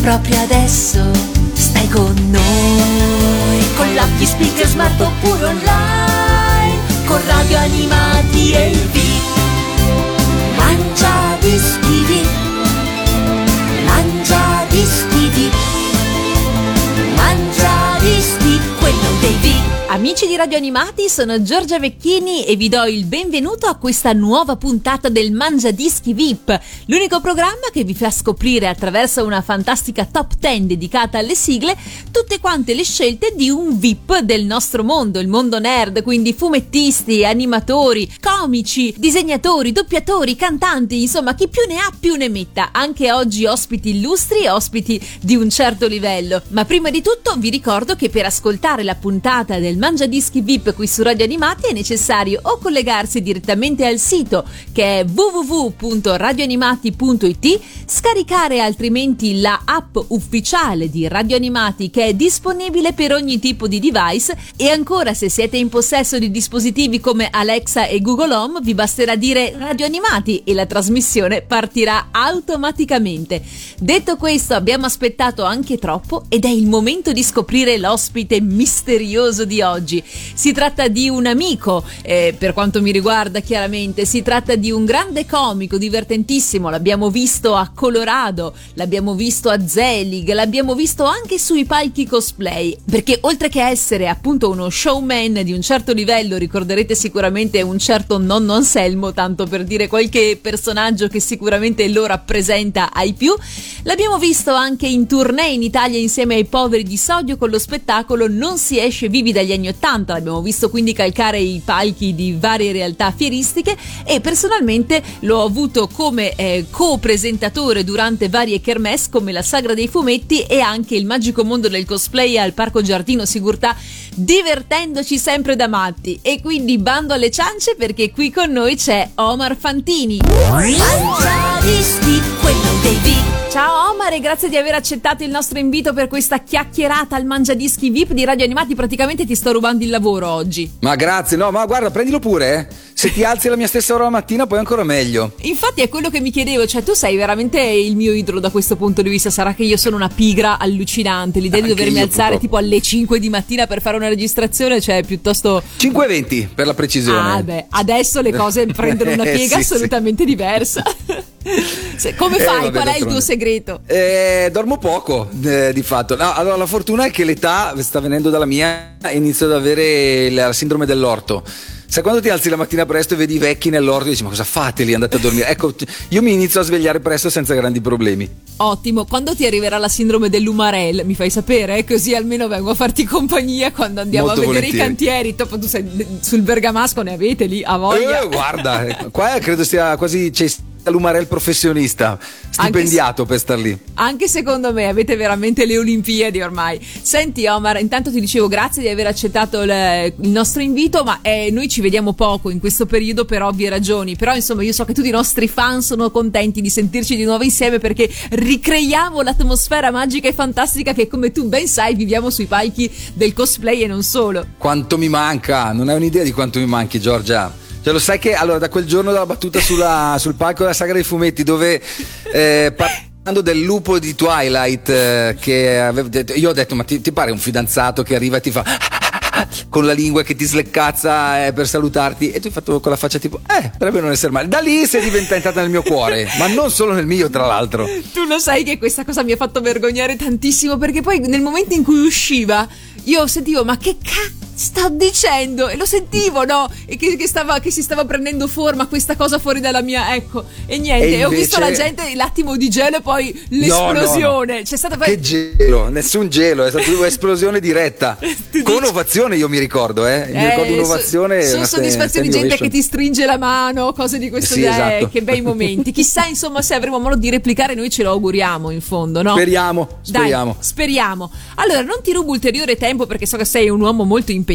proprio adesso. Stai con noi, con l'app speaker smart oppure online, con radio animati e il beat. Mangia dischi Amici di Radio Animati, sono Giorgia Vecchini e vi do il benvenuto a questa nuova puntata del Mangia Dischi VIP, l'unico programma che vi fa scoprire attraverso una fantastica top 10 dedicata alle sigle tutte quante le scelte di un VIP del nostro mondo, il mondo nerd, quindi fumettisti, animatori, comici, disegnatori, doppiatori, cantanti, insomma chi più ne ha più ne metta, anche oggi ospiti illustri ospiti di un certo livello. Ma prima di tutto vi ricordo che per ascoltare la puntata del Mangia Dischi VIP qui su Radio Animati è necessario o collegarsi direttamente al sito che è www.radioanimati.it, scaricare altrimenti la app ufficiale di Radio Animati che è disponibile per ogni tipo di device e ancora se siete in possesso di dispositivi come Alexa e Google Home vi basterà dire Radio Animati e la trasmissione partirà automaticamente. Detto questo abbiamo aspettato anche troppo ed è il momento di scoprire l'ospite misterioso di oggi. Si tratta di un amico, eh, per quanto mi riguarda chiaramente, si tratta di un grande comico divertentissimo, l'abbiamo visto a Colorado, l'abbiamo visto a Zelig, l'abbiamo visto anche sui palchi cosplay, perché oltre che essere appunto uno showman di un certo livello, ricorderete sicuramente un certo nonno Anselmo, tanto per dire qualche personaggio che sicuramente lo rappresenta ai più, l'abbiamo visto anche in tournée in Italia insieme ai poveri di Sodio con lo spettacolo Non si esce vivi dagli anni 80, l'abbiamo visto quindi calcare i palchi di varie realtà fieristiche e personalmente l'ho avuto come eh, co-presentatore durante varie kermesse come la Sagra dei Fumetti e anche il Magico Mondo del Cosplay al Parco Giardino Sigurtà, divertendoci sempre da matti. E quindi bando alle ciance perché qui con noi c'è Omar Fantini. Ciao Omar e grazie di aver accettato il nostro invito per questa chiacchierata al Mangiadischi VIP di Radio Animati. Praticamente ti sto rubando il lavoro oggi. Ma grazie, no, ma guarda, prendilo pure, eh. Se ti alzi alla mia stessa ora la mattina, poi ancora meglio. Infatti è quello che mi chiedevo, cioè tu sei veramente il mio idolo da questo punto di vista. Sarà che io sono una pigra allucinante. L'idea di Anche dovermi io, alzare purtroppo. tipo alle 5 di mattina per fare una registrazione, cioè piuttosto. 5,20 per la precisione. Ah, beh, adesso le cose prendono una Eh, piega sì, sì. assolutamente diversa. Se- Come Eh, fai? vabbè, Qual è il tuo segreto? Eh, dormo poco, eh, di fatto. No, allora, la fortuna è che l'età sta venendo dalla mia e inizio ad avere la sindrome dell'orto. Sai quando ti alzi la mattina presto e vedi i vecchi nell'orto e dici ma cosa fate lì andate a dormire? Ecco, io mi inizio a svegliare presto senza grandi problemi. Ottimo, quando ti arriverà la sindrome dell'umarell mi fai sapere, eh? così almeno vengo a farti compagnia quando andiamo Molto a vedere i volentieri. cantieri. Dopo tu sei sul bergamasco, ne avete lì a voglia. Eh, guarda, eh, qua credo sia quasi c'è l'umarel professionista, stipendiato per star lì. Anche secondo me avete veramente le Olimpiadi ormai. Senti Omar, intanto ti dicevo grazie di aver accettato il, il nostro invito, ma eh, noi ci vediamo poco in questo periodo per ovvie ragioni. Però insomma io so che tutti i nostri fan sono contenti di sentirci di nuovo insieme perché ricreiamo l'atmosfera magica e fantastica che come tu ben sai viviamo sui palchi del cosplay e non solo. Quanto mi manca, non hai un'idea di quanto mi manchi Giorgia. Cioè, lo sai che allora da quel giorno della battuta sulla- sul palco della saga dei fumetti dove eh, parlando del lupo di Twilight eh, che avevo detto, io ho detto ma ti, ti pare un fidanzato che arriva e ti fa con la lingua che ti sleccazza eh, per salutarti? E tu hai fatto con la faccia tipo eh potrebbe non essere male. Da lì sei diventata entrata nel mio cuore ma non solo nel mio tra l'altro. Tu lo sai che questa cosa mi ha fatto vergognare tantissimo perché poi nel momento in cui usciva io sentivo ma che cazzo sta dicendo e lo sentivo no e che, che stava, che si stava prendendo forma questa cosa fuori dalla mia ecco e niente E e ho visto la invece- gente l'attimo di gelo e poi No, no, l'esplosione no. c'è stata Che gelo, nessun gelo, è stata un'esplosione diretta. Con ovazione io mi ricordo, eh. Mi Eh, ricordo un'ovazione. so- sono una soddisfazioni di gente che ti stringe la mano, cose di questo Sì, genere. esatto. Che bei momenti. Chissà, insomma, se avremo modo di replicare, noi ce lo auguriamo in fondo, no? Speriamo, speriamo. Dai, speriamo. Allora, non ti rubo ulteriore tempo perché so che sei un uomo molto impegnato.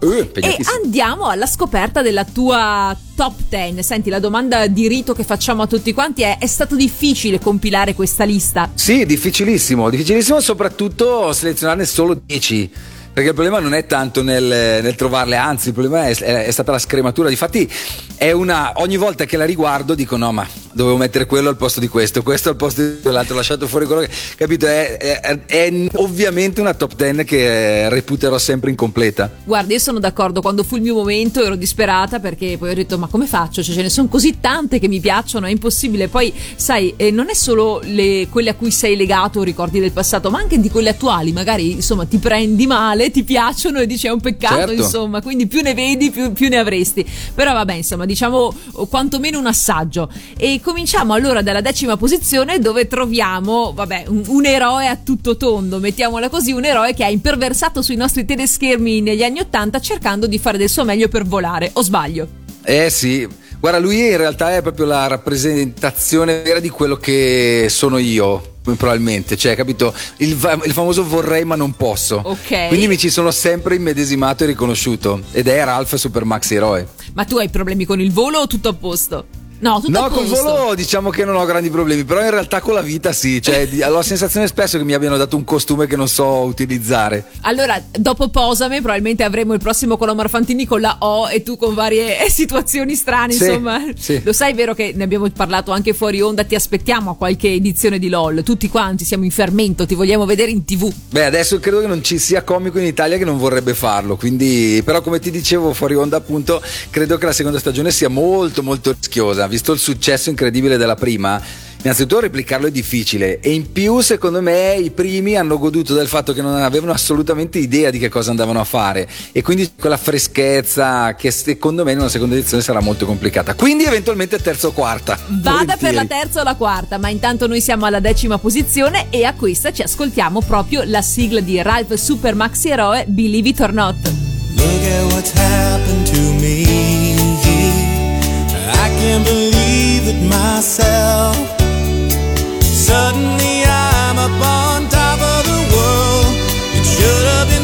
Eh, e andiamo alla scoperta della tua top 10. Senti, la domanda di rito che facciamo a tutti quanti è: è stato difficile compilare questa lista? Sì, difficilissimo, difficilissimo soprattutto selezionarne solo 10. Perché il problema non è tanto nel, nel trovarle, anzi il problema è, è, è, stata la scrematura. Difatti è una, ogni volta che la riguardo dico no ma dovevo mettere quello al posto di questo, questo al posto di quell'altro, ho lasciato fuori quello che... Capito? È, è, è ovviamente una top 10 che reputerò sempre incompleta. Guarda, io sono d'accordo, quando fu il mio momento ero disperata perché poi ho detto ma come faccio? Cioè ce ne sono così tante che mi piacciono, è impossibile. Poi sai, eh, non è solo le, quelle a cui sei legato, ricordi del passato, ma anche di quelle attuali, magari insomma ti prendi male, ti piacciono e dici è un peccato, certo. insomma, quindi più ne vedi più, più, ne avresti. Però vabbè, insomma, diciamo quantomeno un assaggio. E cominciamo allora dalla decima posizione dove troviamo, vabbè, un, un eroe a tutto tondo, mettiamola così, un eroe che ha imperversato sui nostri teleschermi negli anni Ottanta cercando di fare del suo meglio per volare, o sbaglio? Eh sì, guarda, lui in realtà è proprio la rappresentazione vera di quello che sono io probabilmente, cioè, capito? Il, il, famoso vorrei ma non posso. Ok. Quindi mi ci sono sempre immedesimato e riconosciuto. Ed è Ralph Super Max Eroe. Ma tu hai problemi con il volo o tutto a posto? No, tutto no col volo diciamo che non ho grandi problemi, però in realtà con la vita sì, cioè ho la sensazione spesso che mi abbiano dato un costume che non so utilizzare. Allora, dopo Posame probabilmente avremo il prossimo Colomar Fantini con la O e tu con varie situazioni strane, sì, insomma. Sì. Lo sai vero che ne abbiamo parlato anche fuori onda, ti aspettiamo a qualche edizione di LOL, tutti quanti siamo in fermento, ti vogliamo vedere in tv. Beh, adesso credo che non ci sia comico in Italia che non vorrebbe farlo, quindi però come ti dicevo fuori onda appunto, credo che la seconda stagione sia molto molto rischiosa visto il successo incredibile della prima, innanzitutto replicarlo è difficile e in più secondo me i primi hanno goduto del fatto che non avevano assolutamente idea di che cosa andavano a fare e quindi quella freschezza che secondo me in una seconda edizione sarà molto complicata. Quindi eventualmente terza o quarta. Vada volentieri. per la terza o la quarta, ma intanto noi siamo alla decima posizione e a questa ci ascoltiamo proprio la sigla di Ralph Super Maxi Eroe Believe It or Not. Look at what's happened to me. I can't believe it myself. Suddenly I'm up on top of the world. It should have been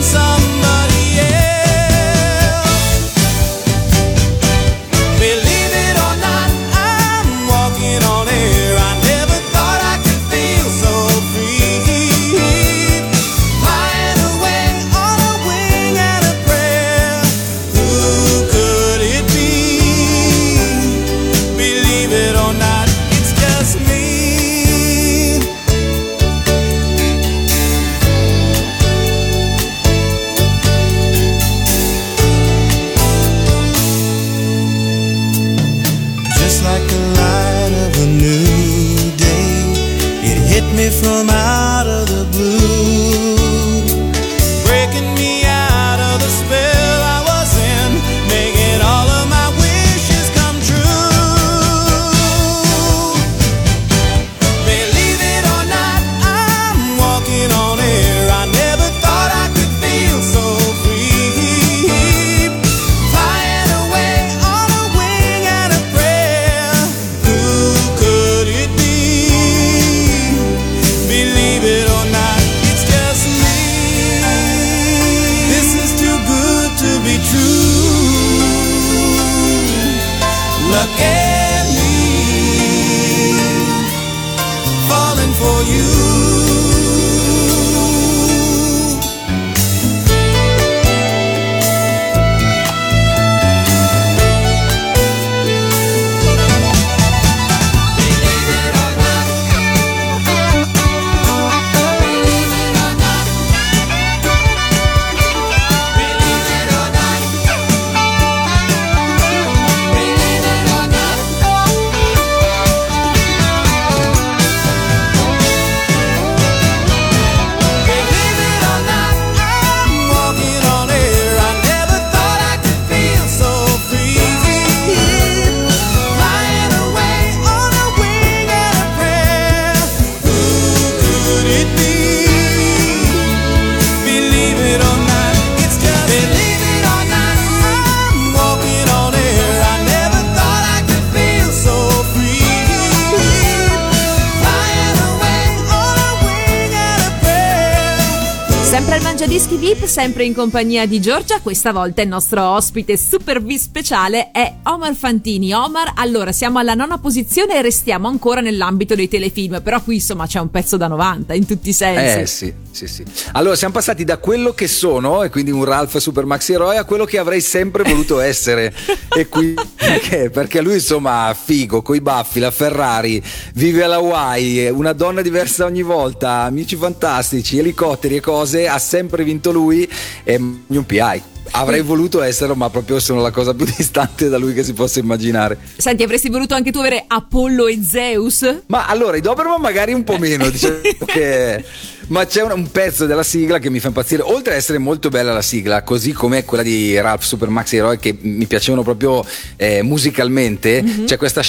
sempre in compagnia di Giorgia. Questa volta il nostro ospite super V speciale è Omar Fantini. Omar, allora siamo alla nona posizione e restiamo ancora nell'ambito dei telefilm, però qui insomma c'è un pezzo da 90 in tutti i sensi. Eh sì, sì, sì. Allora siamo passati da quello che sono, e quindi un Ralph Super Maxi Eroe, a quello che avrei sempre voluto essere. e qui perché? Perché lui insomma figo, coi baffi, la Ferrari, vive alla Hawaii, una donna diversa ogni volta, amici fantastici, elicotteri e cose, ha sempre vinto lui e un PI. Avrei voluto esserlo, ma proprio sono la cosa più distante da lui che si possa immaginare. Senti, avresti voluto anche tu avere Apollo e Zeus? Ma allora, i Doberman magari un po' meno, diciamo che... Ma c'è un, un, pezzo della sigla che mi fa impazzire, oltre ad essere molto bella la sigla, così come quella di Ralph Super Max Hero che mi piacevano proprio eh, musicalmente, mm-hmm. c'è questa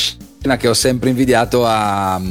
che ho sempre invidiato a, a,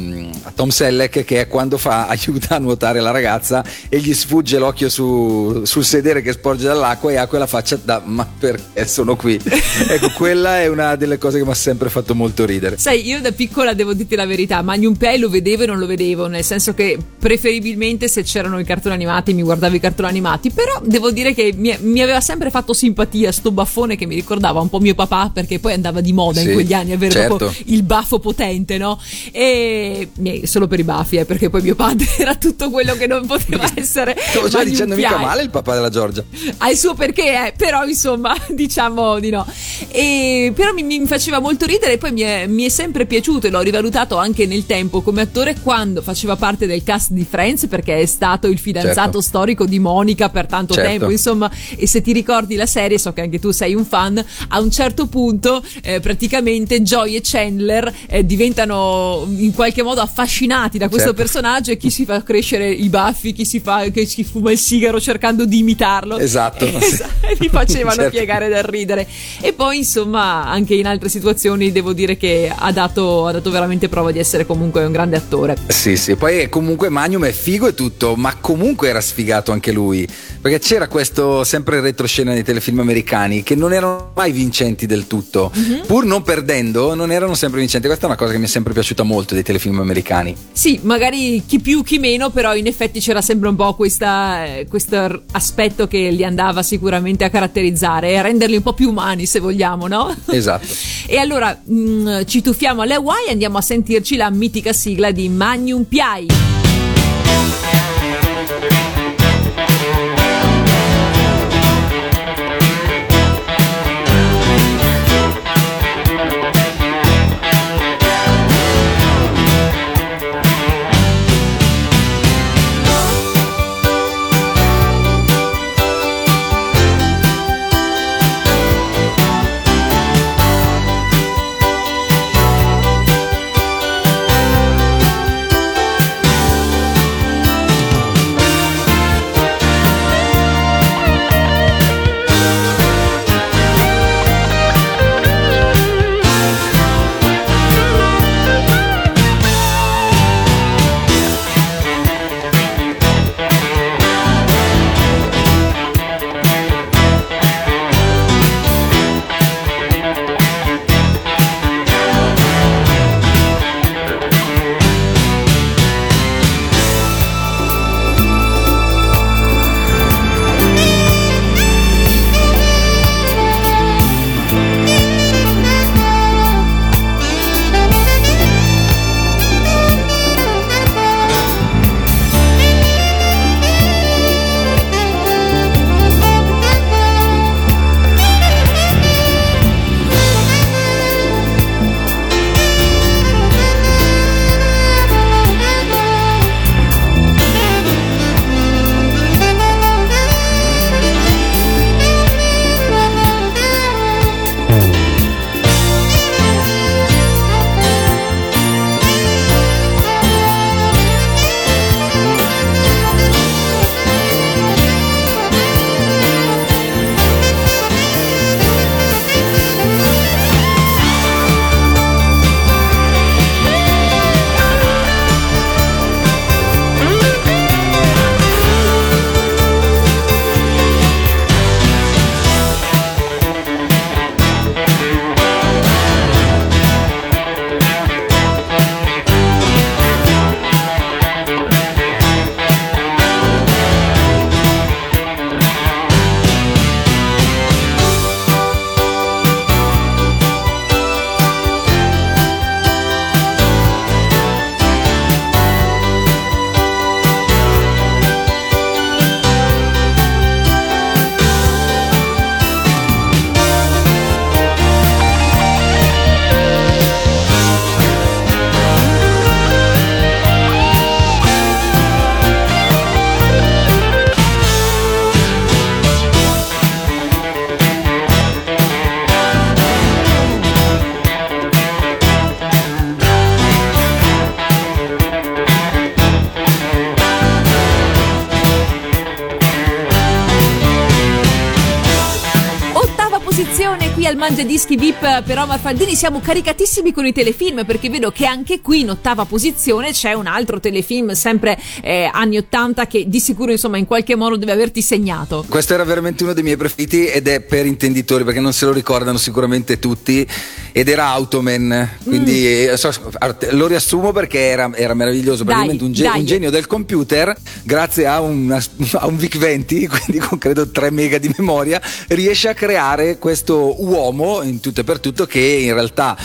Tom Selleck che è quando fa aiuta a nuotare la ragazza e gli sfugge l'occhio su, sul sedere che sporge dall'acqua e ha quella faccia da ma perché sono qui ecco quella è una delle cose che mi ha sempre fatto molto ridere sai io da piccola devo dirti la verità Magnum Pay lo vedevo e non lo vedevo nel senso che preferibilmente se c'erano i cartoni animati mi guardavo i cartoni animati però devo dire che mi, mi aveva sempre fatto simpatia sto baffone che mi ricordava un po' mio papà perché poi andava di moda sì, in quegli anni avere certo. il baffo baffo potente, no? E solo per i baffi, eh, perché poi mio padre era tutto quello che non poteva essere. Stavo già dicendo mica male il papà della Giorgia. Ha il suo perché, eh, però insomma, diciamo di no. E, però mi, mi, faceva molto ridere e poi mi è, mi è sempre piaciuto e l'ho rivalutato anche nel tempo come attore quando faceva parte del cast di Friends perché è stato il fidanzato certo. storico di Monica per tanto certo. tempo, insomma, e se ti ricordi la serie, so che anche tu sei un fan, a un certo punto eh, praticamente Joy e Chandler eh, diventano in qualche modo affascinati da questo certo. personaggio e chi si fa crescere i baffi, chi si fa che si fuma il sigaro cercando di imitarlo. Esatto. E, e mi facevano certo. piegare dal ridere. E poi, insomma, anche in altre situazioni devo dire che ha dato, ha dato veramente prova di essere comunque un grande attore. Sì, sì, poi comunque Magnum è figo e tutto, ma comunque era sfigato anche lui. Perché c'era questo sempre retroscena nei telefilm americani che non erano mai vincenti del tutto. Mm-hmm. Pur non perdendo, non erano sempre vincenti divertente. Questa è una cosa che mi è sempre piaciuta molto dei telefilm americani. Sì, magari chi più chi meno, però in effetti c'era sempre un po' questa, eh, questo aspetto che li andava sicuramente a caratterizzare e a renderli un po' più umani, se vogliamo, no? Esatto. e allora mh, mm, ci tuffiamo alle Hawaii e andiamo a sentirci la mitica sigla di Magnum Piai. Qui al Mangia Dischi VIP per Omar Faldini. Siamo caricatissimi con i telefilm perché vedo che anche qui in ottava posizione c'è un altro telefilm, sempre eh, anni 80, che di sicuro insomma in qualche modo deve averti segnato. Questo era veramente uno dei miei preferiti ed è per intenditori perché non se lo ricordano sicuramente tutti. Ed era Automan, quindi mm. so, lo riassumo perché era, era meraviglioso. Praticamente un, ge- un, genio del computer, grazie a, una, a un VIC-20, quindi con credo 3 mega di memoria, riesce a creare questo uomo in tutto e per tutto che in realtà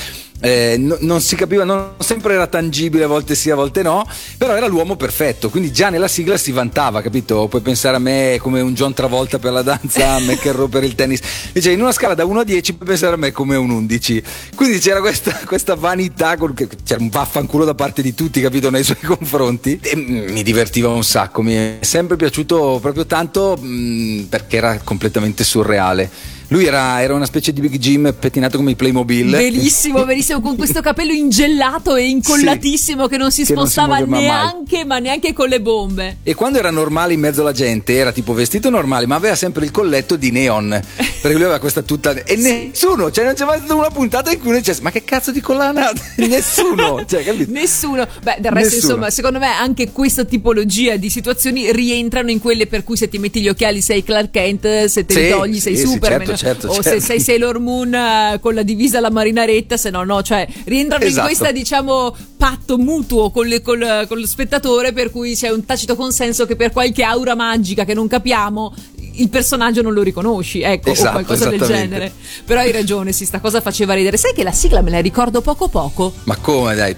eh, no, non si capiva, non sempre era tangibile, a volte sì, a volte no, però era l'uomo perfetto, quindi già nella sigla si vantava, capito? Puoi pensare a me come un John Travolta per la danza, a McEnroe per il tennis, invece in una scala da 1 a 10 puoi pensare a me come un 11, quindi c'era questa, questa vanità, c'era un vaffanculo da parte di tutti, capito, nei suoi confronti e mi divertiva un sacco, mi è sempre piaciuto proprio tanto mh, perché era completamente surreale. Lui era, era, una specie di Big Jim pettinato come i Playmobil. Bellissimo, bellissimo, con questo capello ingellato e incollatissimo sì, che non si spostava non si neanche, mai. ma neanche con le bombe. E quando era normale in mezzo alla gente, era tipo vestito normale, ma aveva sempre il colletto di neon. Perché lui aveva questa tutta. E sì. nessuno, cioè non c'è mai stata una puntata in cui uno dicesse: Ma che cazzo di collana? nessuno, cioè, capito? Nessuno. Beh, del resto, nessuno. insomma, secondo me anche questa tipologia di situazioni rientrano in quelle per cui se ti metti gli occhiali sei Clark Kent, se te sì, li togli sei Superman. Certo certo, o certo. se sei Sailor Moon uh, con la divisa alla marinaretta, se no, no, cioè rientrano esatto. in questa, diciamo, patto mutuo con, le, col, con lo spettatore, per cui c'è un tacito consenso che per qualche aura magica che non capiamo il personaggio non lo riconosci, ecco, esatto, o qualcosa del genere. Però hai ragione, sì, sta cosa faceva ridere. Sai che la sigla me la ricordo poco poco? Ma come dai?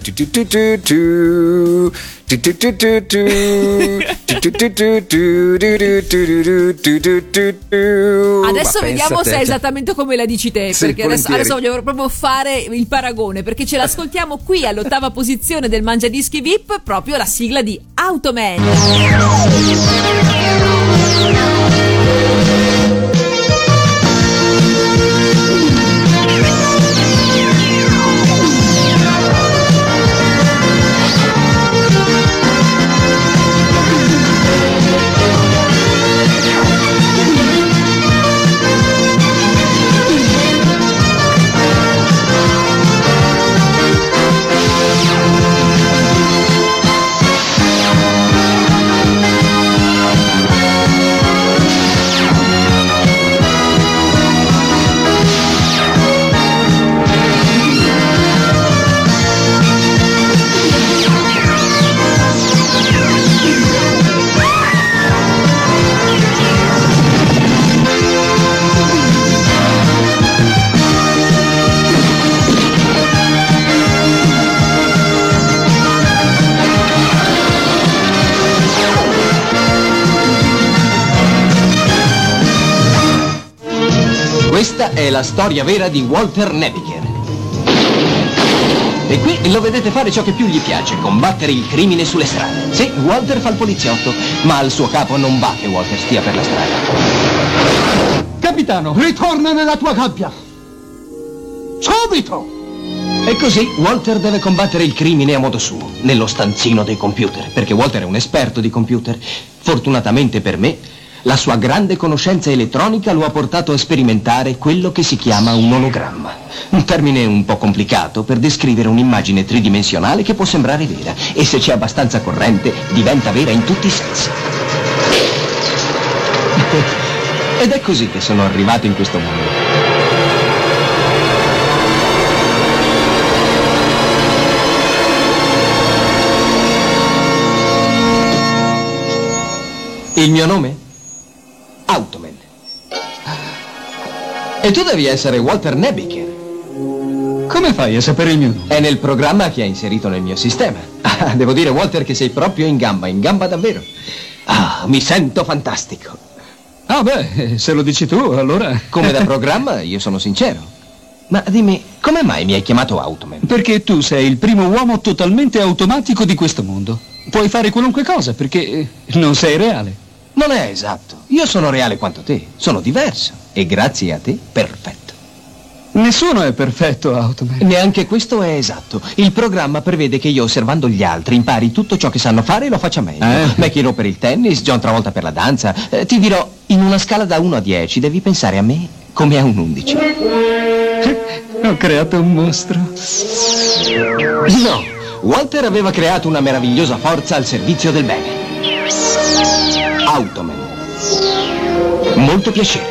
Adesso vediamo è esattamente come la dici te, sì, perché adesso, adesso, voglio proprio fare il paragone, perché ce l'ascoltiamo qui all'ottava posizione del Mangia Dischi VIP, proprio la sigla di Automan. È la storia vera di Walter Nebiker. E qui lo vedete fare ciò che più gli piace, combattere il crimine sulle strade. Sì, Walter fa il poliziotto, ma al suo capo non va che Walter stia per la strada. Capitano, ritorna nella tua gabbia! Subito! E così Walter deve combattere il crimine a modo suo, nello stanzino dei computer, perché Walter è un esperto di computer. Fortunatamente per me, la sua grande conoscenza elettronica lo ha portato a sperimentare quello che si chiama un ologramma. Un termine un po' complicato per descrivere un'immagine tridimensionale che può sembrare vera e se c'è abbastanza corrente diventa vera in tutti i sensi. Ed è così che sono arrivato in questo mondo. Il mio nome? E tu devi essere Walter Nebiker. Come fai a sapere il mio nome? È nel programma che hai inserito nel mio sistema. Ah, devo dire, Walter, che sei proprio in gamba, in gamba davvero. Ah, mi sento fantastico. Ah, beh, se lo dici tu, allora... Come da programma, io sono sincero. Ma dimmi, come mai mi hai chiamato Automan? Perché tu sei il primo uomo totalmente automatico di questo mondo. Puoi fare qualunque cosa, perché non sei reale. Non è esatto. Io sono reale quanto te. Sono diverso. E grazie a te, perfetto. Nessuno è perfetto, Automan. Neanche questo è esatto. Il programma prevede che io, osservando gli altri, impari tutto ciò che sanno fare e lo faccia meglio. Eh. Mackie per il tennis, John Travolta per la danza. Eh, ti dirò, in una scala da 1 a 10 devi pensare a me come a un 11. Ho creato un mostro. No, Walter aveva creato una meravigliosa forza al servizio del bene. Automan. Molto piacere.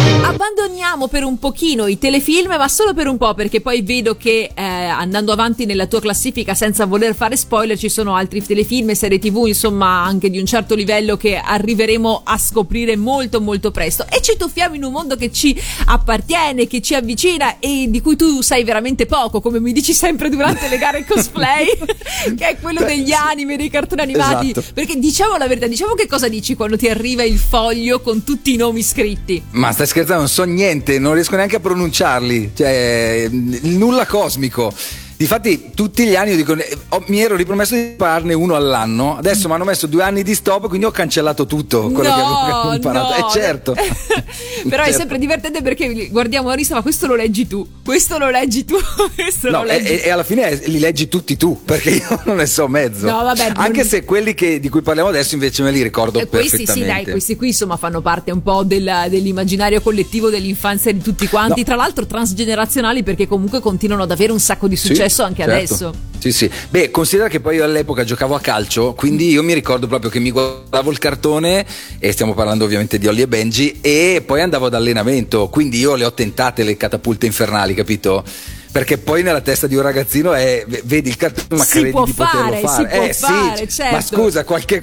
Abbandoniamo per un pochino i telefilm, ma solo per un po', perché poi vedo che eh, andando avanti nella tua classifica senza voler fare spoiler ci sono altri telefilm e serie tv, insomma, anche di un certo livello che arriveremo a scoprire molto molto presto. E ci tuffiamo in un mondo che ci appartiene, che ci avvicina e di cui tu sai veramente poco, come mi dici sempre durante le gare cosplay, che è quello degli anime, dei cartoni animati. Esatto. Perché diciamo la verità, diciamo che cosa dici quando ti arriva il foglio con tutti i nomi scritti. Ma stai scherzando, non so niente, non riesco neanche a pronunciarli. Cioè, nulla cosmico. Difatti, tutti gli anni io dico, eh, ho- mi ero ripromesso di impararne uno all'anno. Adesso mi hanno messo due anni di stop, quindi ho cancellato tutto quello che avevo- che avevo imparato. no. Eh, certo. Però è Certo. sempre divertente perché guardiamo la lista, ma questo lo leggi tu, questo lo leggi tu, questo No, lo e, leggi e- e alla fine eh, li leggi tutti tu, perché io non ne so mezzo. No, vabbè, Anche non- se quelli che- di cui parliamo adesso invece me li ricordo Eh, questi sì, dai, questi qui insomma fanno parte un po' della- dell'immaginario collettivo dell'infanzia di tutti quanti, No. tra l'altro transgenerazionali perché comunque continuano ad avere un sacco di Sì, successo anche certo. adesso. Sì, sì. Beh, considera che poi io all'epoca giocavo a calcio, quindi io mi ricordo proprio che mi guardavo il cartone, e stiamo parlando ovviamente di Ollie e Benji, e poi andavo ad allenamento, quindi io le ho tentate le catapulte infernali, capito? Perché poi nella testa di un ragazzino è, vedi il cartone, ma Si credi può di poterlo fare, si fare. può eh fare, sì, certo. ma scusa, qualche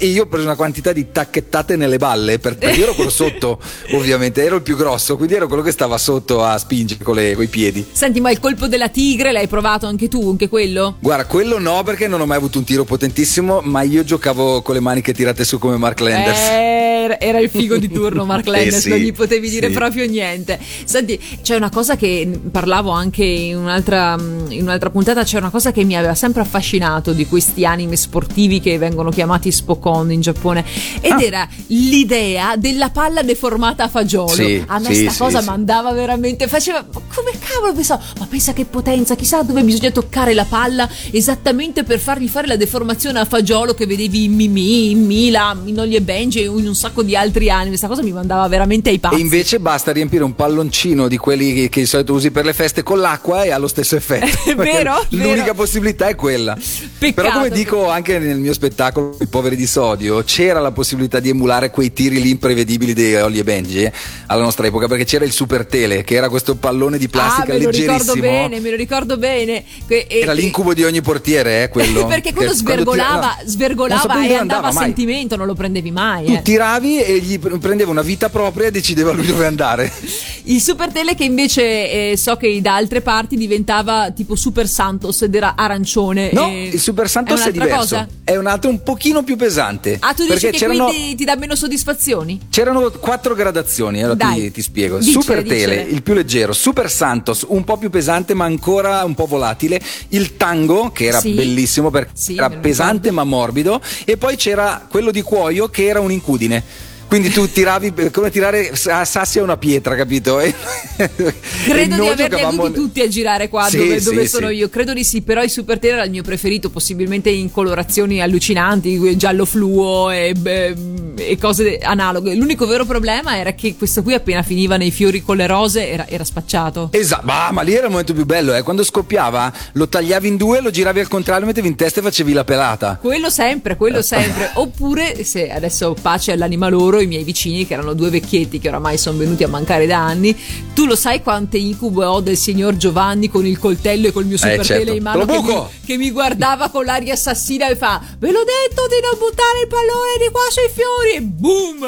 io ho preso una quantità di tacchettate nelle balle, per- perché io ero quello sotto, ovviamente, ero il più grosso, quindi ero quello che stava sotto a spingere con, le- coi piedi. Senti, ma il colpo della tigre l'hai provato anche tu, anche quello? Guarda, quello no perché non ho mai avuto un tiro potentissimo, ma io giocavo con le maniche tirate su come Mark Landers. Era, era il figo di turno Mark Eh Landers, sì, non gli potevi dire sì. proprio niente. Senti, c'è una cosa che parlavo anche in un'altra, in un'altra puntata, c'è una cosa che mi aveva sempre affascinato di questi anime sportivi che vengono chiamati Spokon in Giappone ed Ah. era l'idea della palla deformata a fagiolo. Sì, a me sì, sta sì, cosa sì. mandava veramente, faceva, ma come cavolo pensavo, ma pensa che potenza, chissà dove bisogna toccare la palla esattamente per fargli fare la deformazione a fagiolo che vedevi in Mimi, in Mila, in Ollie e Benji e in un sacco di altri anime. Questa cosa mi mandava veramente ai E pazzi. invece basta riempire un palloncino di quelli che, che di solito usi per le feste con l'acqua e ha lo stesso effetto. È vero, L'unica vero. possibilità è quella. Peccato. Però come dico anche nel mio spettacolo I poveri di sodio, c'era la possibilità di emulare quei tiri lì imprevedibili di Ollie e Benji alla nostra epoca, perché c'era il Super Tele, che era questo pallone di Ah, plastica me lo ricordo bene, me lo ricordo bene. Que- e- Era l'incubo di ogni portiere, eh, quello. Perché quello svergolava, tira- no, svergolava e andava a sentimento, non lo prendevi mai. Tu eh. tiravi e gli pre- prendeva una vita propria e decideva lui dove andare. Il Super Tele che invece eh, so che da altre parti diventava tipo Super Santos ed era arancione. No, e- il Super Santos è, un'altra diverso. cosa? È un altro un pochino più pesante. Ah, tu dici che c'erano, quindi ti dà meno soddisfazioni? c'erano quattro gradazioni, allora Dai, ti, ti spiego. dicele, Super Tele, dicele. il più leggero, Super Santos, un po' più pesante ma ancora un po' volatile, il Tango, che era Sì. bellissimo perché Sì, era pesante ma morbido, e poi c'era quello di cuoio che era un'incudine. Quindi tu tiravi come tirare a sassi a una pietra, capito? E- Credo di averli giocavamo- tutti a girare qua Sì, dove, sì, dove sì. sono io. Credo di sì, però il Super Tele era il mio preferito, possibilmente in colorazioni allucinanti, giallo fluo e, e cose analoghe. L'unico vero problema era che questo qui appena finiva nei fiori con le rose era, era spacciato. Esatto, ma, ma lì era il momento più bello, eh. quando scoppiava lo tagliavi in due, lo giravi al contrario, lo mettevi in testa e facevi la pelata. Quello sempre, quello sempre. Oppure, se adesso pace all'anima loro, i miei vicini, che erano due vecchietti che oramai sono venuti a mancare da anni, tu lo sai quante incubo ho del signor Giovanni con il coltello e col mio super certo. tele in mano che mi, che mi guardava con l'aria assassina e fa: Ve l'ho detto di non buttare il pallone di qua sui fiori! E boom!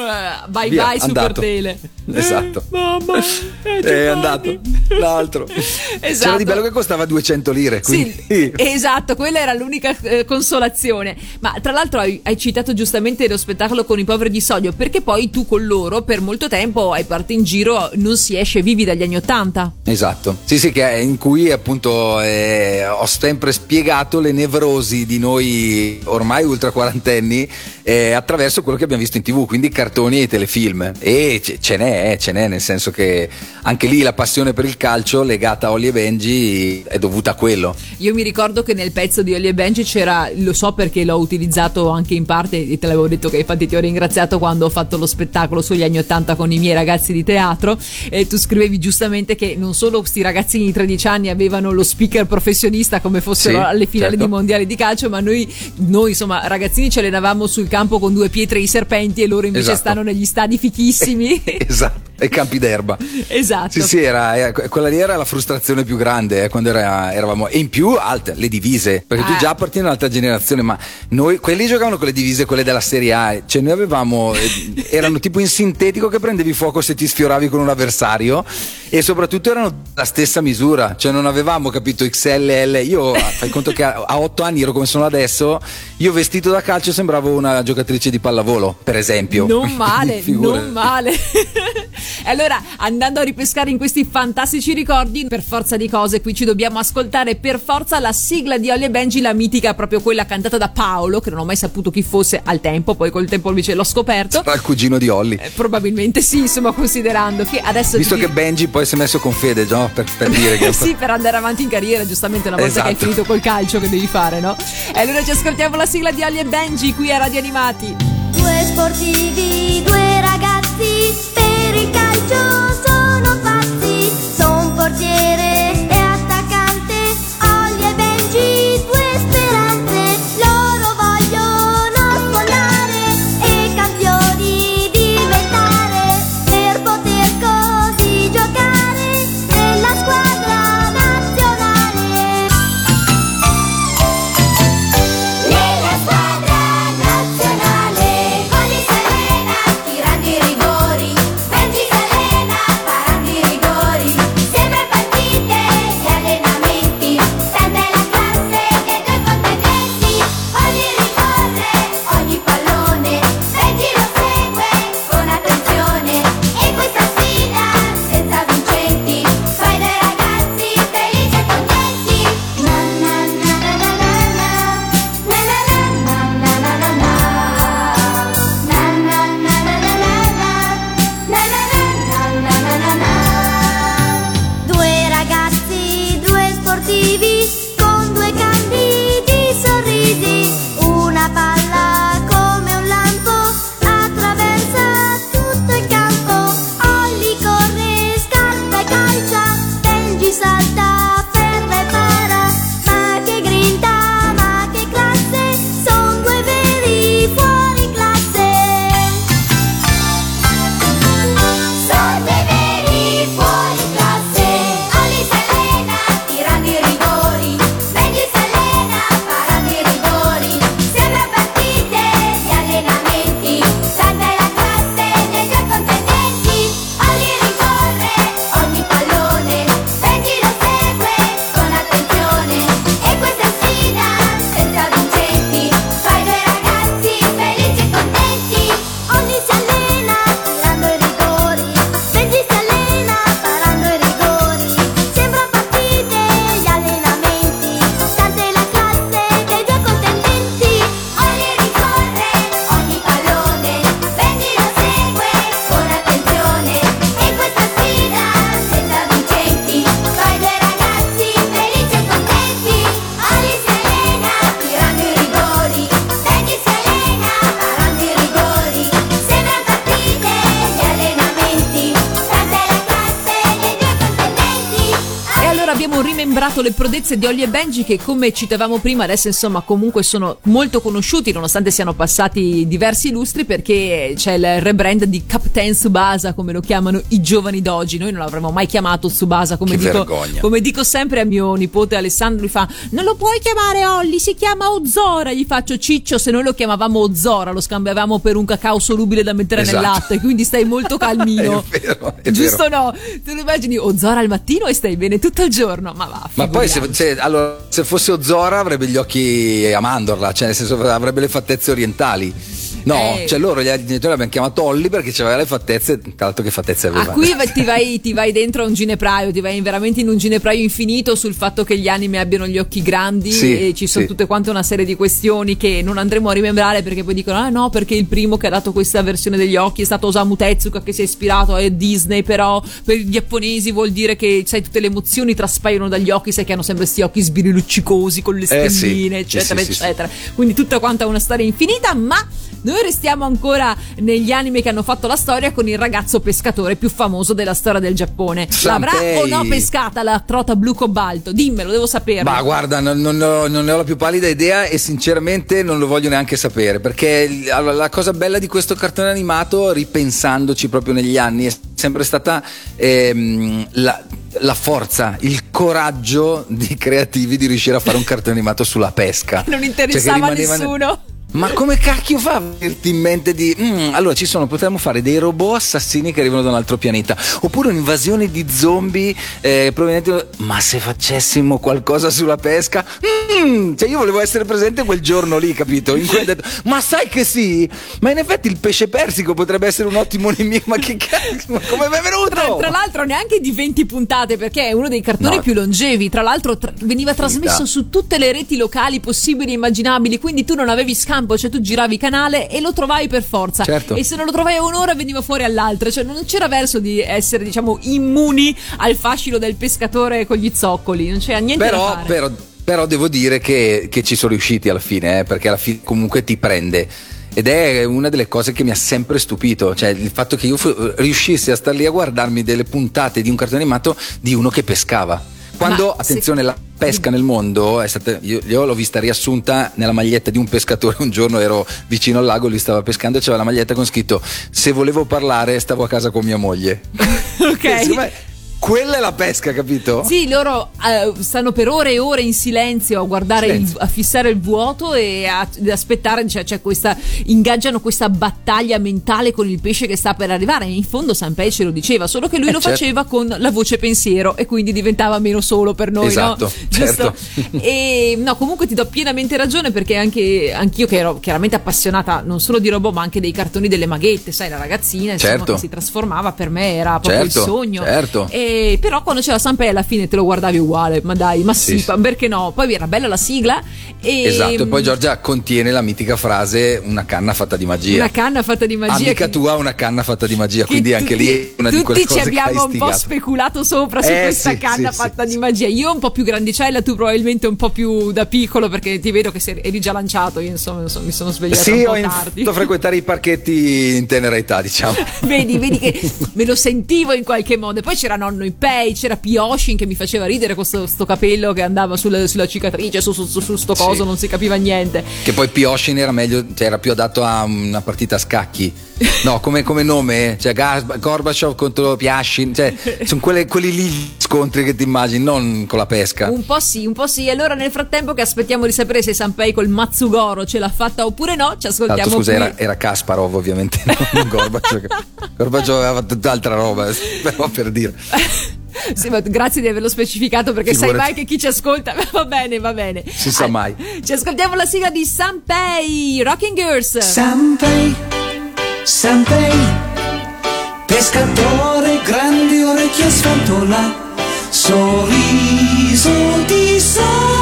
Vai, Via, vai, super andato. tele. Esatto. Eh, mamma, eh, È andato l'altro. C'era Esatto. di bello che costava 200 lire. Quindi... Sì, esatto, quella era l'unica eh, consolazione. Ma tra l'altro hai, hai citato giustamente lo spettacolo con i poveri di sodio, perché poi tu con loro per molto tempo hai parte in giro, non si esce vivi dagli anni Ottanta. Esatto, sì, sì, che in cui appunto eh, ho sempre spiegato le nevrosi di noi ormai ultra quarantenni eh, attraverso quello che abbiamo visto in tv, quindi cartoni e telefilm. E ce, ce n'è, eh, ce n'è, nel senso che anche lì la passione per il calcio legata a Ollie e Benji è dovuta a quello. Io mi ricordo che nel pezzo di Ollie e Benji c'era, lo so perché l'ho utilizzato anche in parte e te l'avevo detto che infatti ti ho ringraziato quando ho fatto lo spettacolo sugli anni 80 con i miei ragazzi di teatro e tu scrivevi giustamente che non solo questi ragazzini di 13 anni avevano lo speaker professionista come fossero Sì, alle finali certo. di mondiali di calcio, ma noi, noi insomma ragazzini ce allenavamo sul campo con due pietre e i serpenti e loro invece Esatto. stanno negli stadi fichissimi. esatto, e campi d'erba. esatto. Sì, sì, era, quella lì era la frustrazione più grande eh, quando era- eravamo. E in più alte, le divise, perché tu Ah. già appartieni all'altra generazione, ma noi, quelli giocavano con le divise, quelle della Serie A. Cioè, noi avevamo, eh, erano tipo in sintetico che prendevi fuoco se ti sfioravi con un avversario e soprattutto erano la stessa misura, cioè non avevamo capito XLL. Io, fai conto che a, a 8 anni ero come sono adesso, io vestito da calcio sembravo una giocatrice di pallavolo, per esempio. Non male, non male. E allora, andando a ripescare in questi fantastici ricordi, per forza di cose, qui ci dobbiamo ascoltare per forza la sigla di Ollie e Benji, la mitica, proprio quella cantata da Paolo, che non ho mai saputo chi fosse al tempo, poi col tempo invece l'ho scoperto. Il cugino di Olli. Eh, probabilmente sì, insomma, considerando che adesso. Visto ti- che Benji poi si è messo con Fede, no? per, per dire che sì, per andare avanti in carriera, giustamente una volta che hai Esatto. finito col calcio che devi fare, no? E allora ci ascoltiamo la sigla di Ollie e Benji qui a Radio Animati. Due sportivi, due ragazzi, per il calcio sono pazzi. Son portiere le prodezze di Ollie e Benji che come citavamo prima adesso insomma comunque sono molto conosciuti nonostante siano passati diversi lustri perché c'è il rebrand di Captain Tsubasa come lo chiamano i giovani d'oggi noi non l'avremmo mai chiamato Tsubasa come dico, come dico sempre a mio nipote Alessandro lui fa non lo puoi chiamare Olli si chiama Ozora gli faccio ciccio se noi lo chiamavamo Ozora lo scambiavamo per un cacao solubile da mettere nel Esatto. latte quindi stai molto calmino È vero, è giusto vero. no te lo immagini Ozora al mattino e stai bene tutto il giorno ma va Ma poi se, se- allora, se fosse Ozora avrebbe gli occhi a mandorla, cioè nel senso avrebbe le fattezze orientali. No, Eh. cioè loro gli genitori l'abbiamo chiamato Olli perché aveva le fattezze, tra l'altro che fattezze aveva. A cui ti vai, ti vai dentro a un ginepraio, ti vai veramente in un ginepraio infinito sul fatto che gli anime abbiano gli occhi grandi Sì, e ci sono sì. tutte quante una serie di questioni che non andremo a rimembrare perché poi dicono ah no perché il primo che ha dato questa versione degli occhi è stato Osamu Tezuka che si è ispirato a Disney però per i giapponesi vuol dire che sai tutte le emozioni traspaiono dagli occhi sai che hanno sempre questi occhi sbiriluccicosi con le Eh, sì. stelline eccetera sì, sì. eccetera quindi tutta quanta una storia infinita ma noi restiamo ancora negli anime che hanno fatto la storia con il ragazzo pescatore più famoso della storia del Giappone. L'avrà Sanpei. o no pescata la trota blu cobalto? Dimmelo, devo sapere. Ma guarda, non, non ho- non ne ho la più pallida idea e sinceramente non lo voglio neanche sapere perché la cosa bella di questo cartone animato, ripensandoci proprio negli anni, è sempre stata ehm, la, la forza, il coraggio di creativi di riuscire a fare un cartone animato sulla pesca. non Cioè, interessava a rimaneva- nessuno. Ma come cacchio fa a venirti in mente di... "Mm, allora ci sono, potremmo fare dei robot assassini che arrivano da un altro pianeta, oppure un'invasione di zombie eh, provenienti... Ma se facessimo qualcosa sulla pesca? Mm, cioè io volevo essere presente quel giorno lì, capito? In cui ho detto, ma sai che sì? Ma in effetti il pesce persico potrebbe essere un ottimo nemico, ma che cazzo? Ma come è venuto? Tra, tra l'altro neanche di 20 puntate perché è uno dei cartoni No. più longevi. Tra l'altro tra- veniva trasmesso su tutte le reti locali possibili e immaginabili, quindi tu non avevi scampo, cioè tu giravi canale e lo trovavi per forza. Certo. E se non lo trovavi a un'ora veniva fuori all'altra, cioè non c'era verso di essere diciamo immuni al fascino del pescatore con gli zoccoli, non c'era niente da Però, fare. però, però devo dire che, che ci sono riusciti alla fine, eh, perché alla fine comunque ti prende. Ed è una delle cose che mi ha sempre stupito, cioè il fatto che io fu- riuscissi a star lì a guardarmi delle puntate di un cartone animato di uno che pescava. Quando, Ma attenzione, la pesca nel mondo è stata. Io, io l'ho vista riassunta nella maglietta di un pescatore. Un giorno ero vicino al lago, lui stava pescando e c'era la maglietta con scritto: Se volevo parlare, stavo a casa con mia moglie. Ok. Quella è la pesca, capito? Sì, loro eh, stanno per ore e ore in silenzio a guardare, il- Silenzio. a fissare il vuoto e a- ad aspettare, cioè, c'è questa, ingaggiano questa battaglia mentale con il pesce che sta per arrivare. In fondo Sanpei ce lo diceva, solo che lui Eh, lo certo. faceva con la voce pensiero e quindi diventava meno solo per noi, Esatto, no? certo. E no, comunque ti do pienamente ragione perché anche anch'io che ero chiaramente appassionata non solo di robot ma anche dei cartoni delle maghette, sai, la ragazzina insomma, Certo. che si trasformava per me era proprio Certo, il sogno. certo. E però quando c'era Sanpei alla fine te lo guardavi uguale, ma dai, ma sì, Sì, sì. perché no? Poi era bella la sigla e Esatto, e poi Giorgia contiene la mitica frase una canna fatta di magia. una canna fatta di magia. Amica che- tua una canna fatta di magia, quindi anche tutti- lì è una di quelle tutti cose ci che hai abbiamo un po' speculato sopra su Eh, questa sì, canna sì, fatta sì, di sì. magia. Io un po' più grandicella, tu probabilmente un po' più da piccolo perché ti vedo che sei- eri già lanciato. Io insomma, mi sono svegliata Sì, un ho po' tardi. a frequentare i parchetti in tenera età, diciamo. vedi, vedi che me lo sentivo in qualche modo. E poi c'era nonno Ipei, c'era Pioshin che mi faceva ridere con sto, sto capello che andava sulla, sulla cicatrice, su, su, su, su sto Sì. coso, non si capiva niente. Che poi Pioshin era meglio, cioè era più adatto a una partita a scacchi. No, come, come nome? Cioè Gas- Gorbaciov contro Piashin, cioè sono quelle- quelli lì gli scontri che ti immagini, non con la pesca. Un po' sì, un po' sì. Allora, nel frattempo che aspettiamo di sapere se Sanpei col Matsugoro ce l'ha fatta oppure no, ci ascoltiamo l'altro, scusa, qui. era, era Kasparov ovviamente, non Gorbaciov. Gorbaciov aveva fatto tutt'altra roba, però per dire. Sì, ma grazie di averlo specificato perché sai Figurati. mai che chi ci ascolta va bene, va bene. Si sa mai. Ci ascoltiamo la sigla di Sanpei, Rocking Girls. Sanpei, Sanpei, pescatore, grandi orecchie a sventola, sorriso di sole,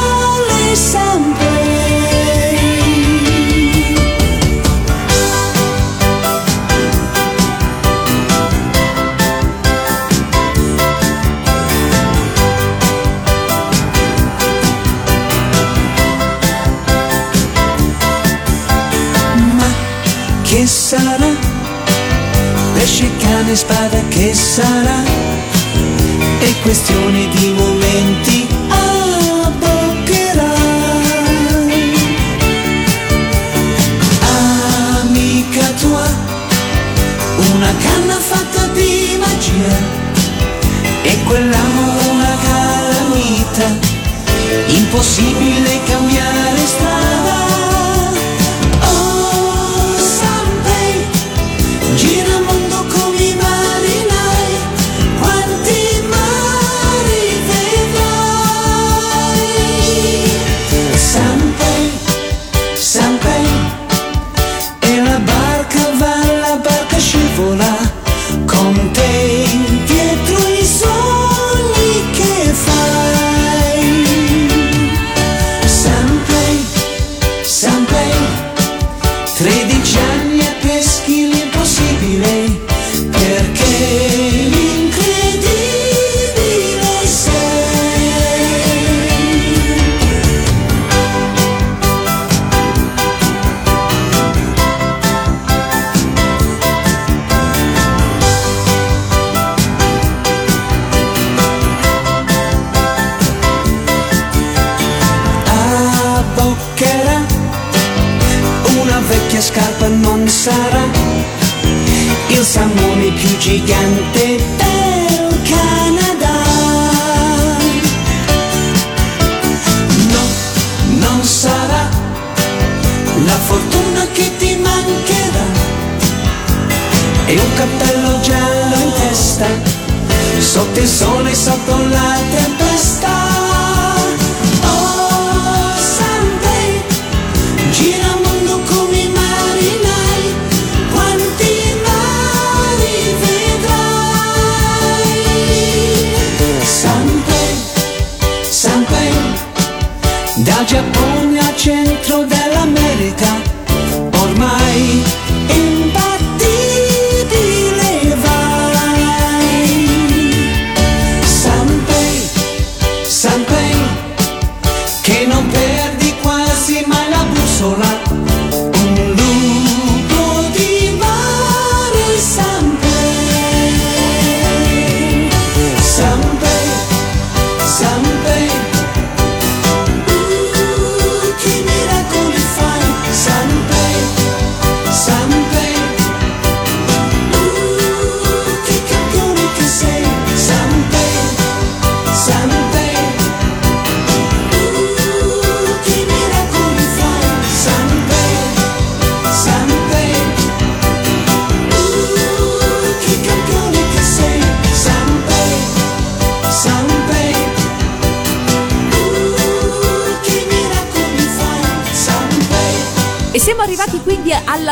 Pesce, cane, spada, che sarà? È questione di momenti, abboccherà. Amica tua, una canna fatta di magia, e quell'amore una calamita, impossibile cambiare le non sarà. Il salmone più gigante del Canada. No, non sarà la fortuna che ti mancherà. E un cappello giallo in testa sotto il sole sotto la terra.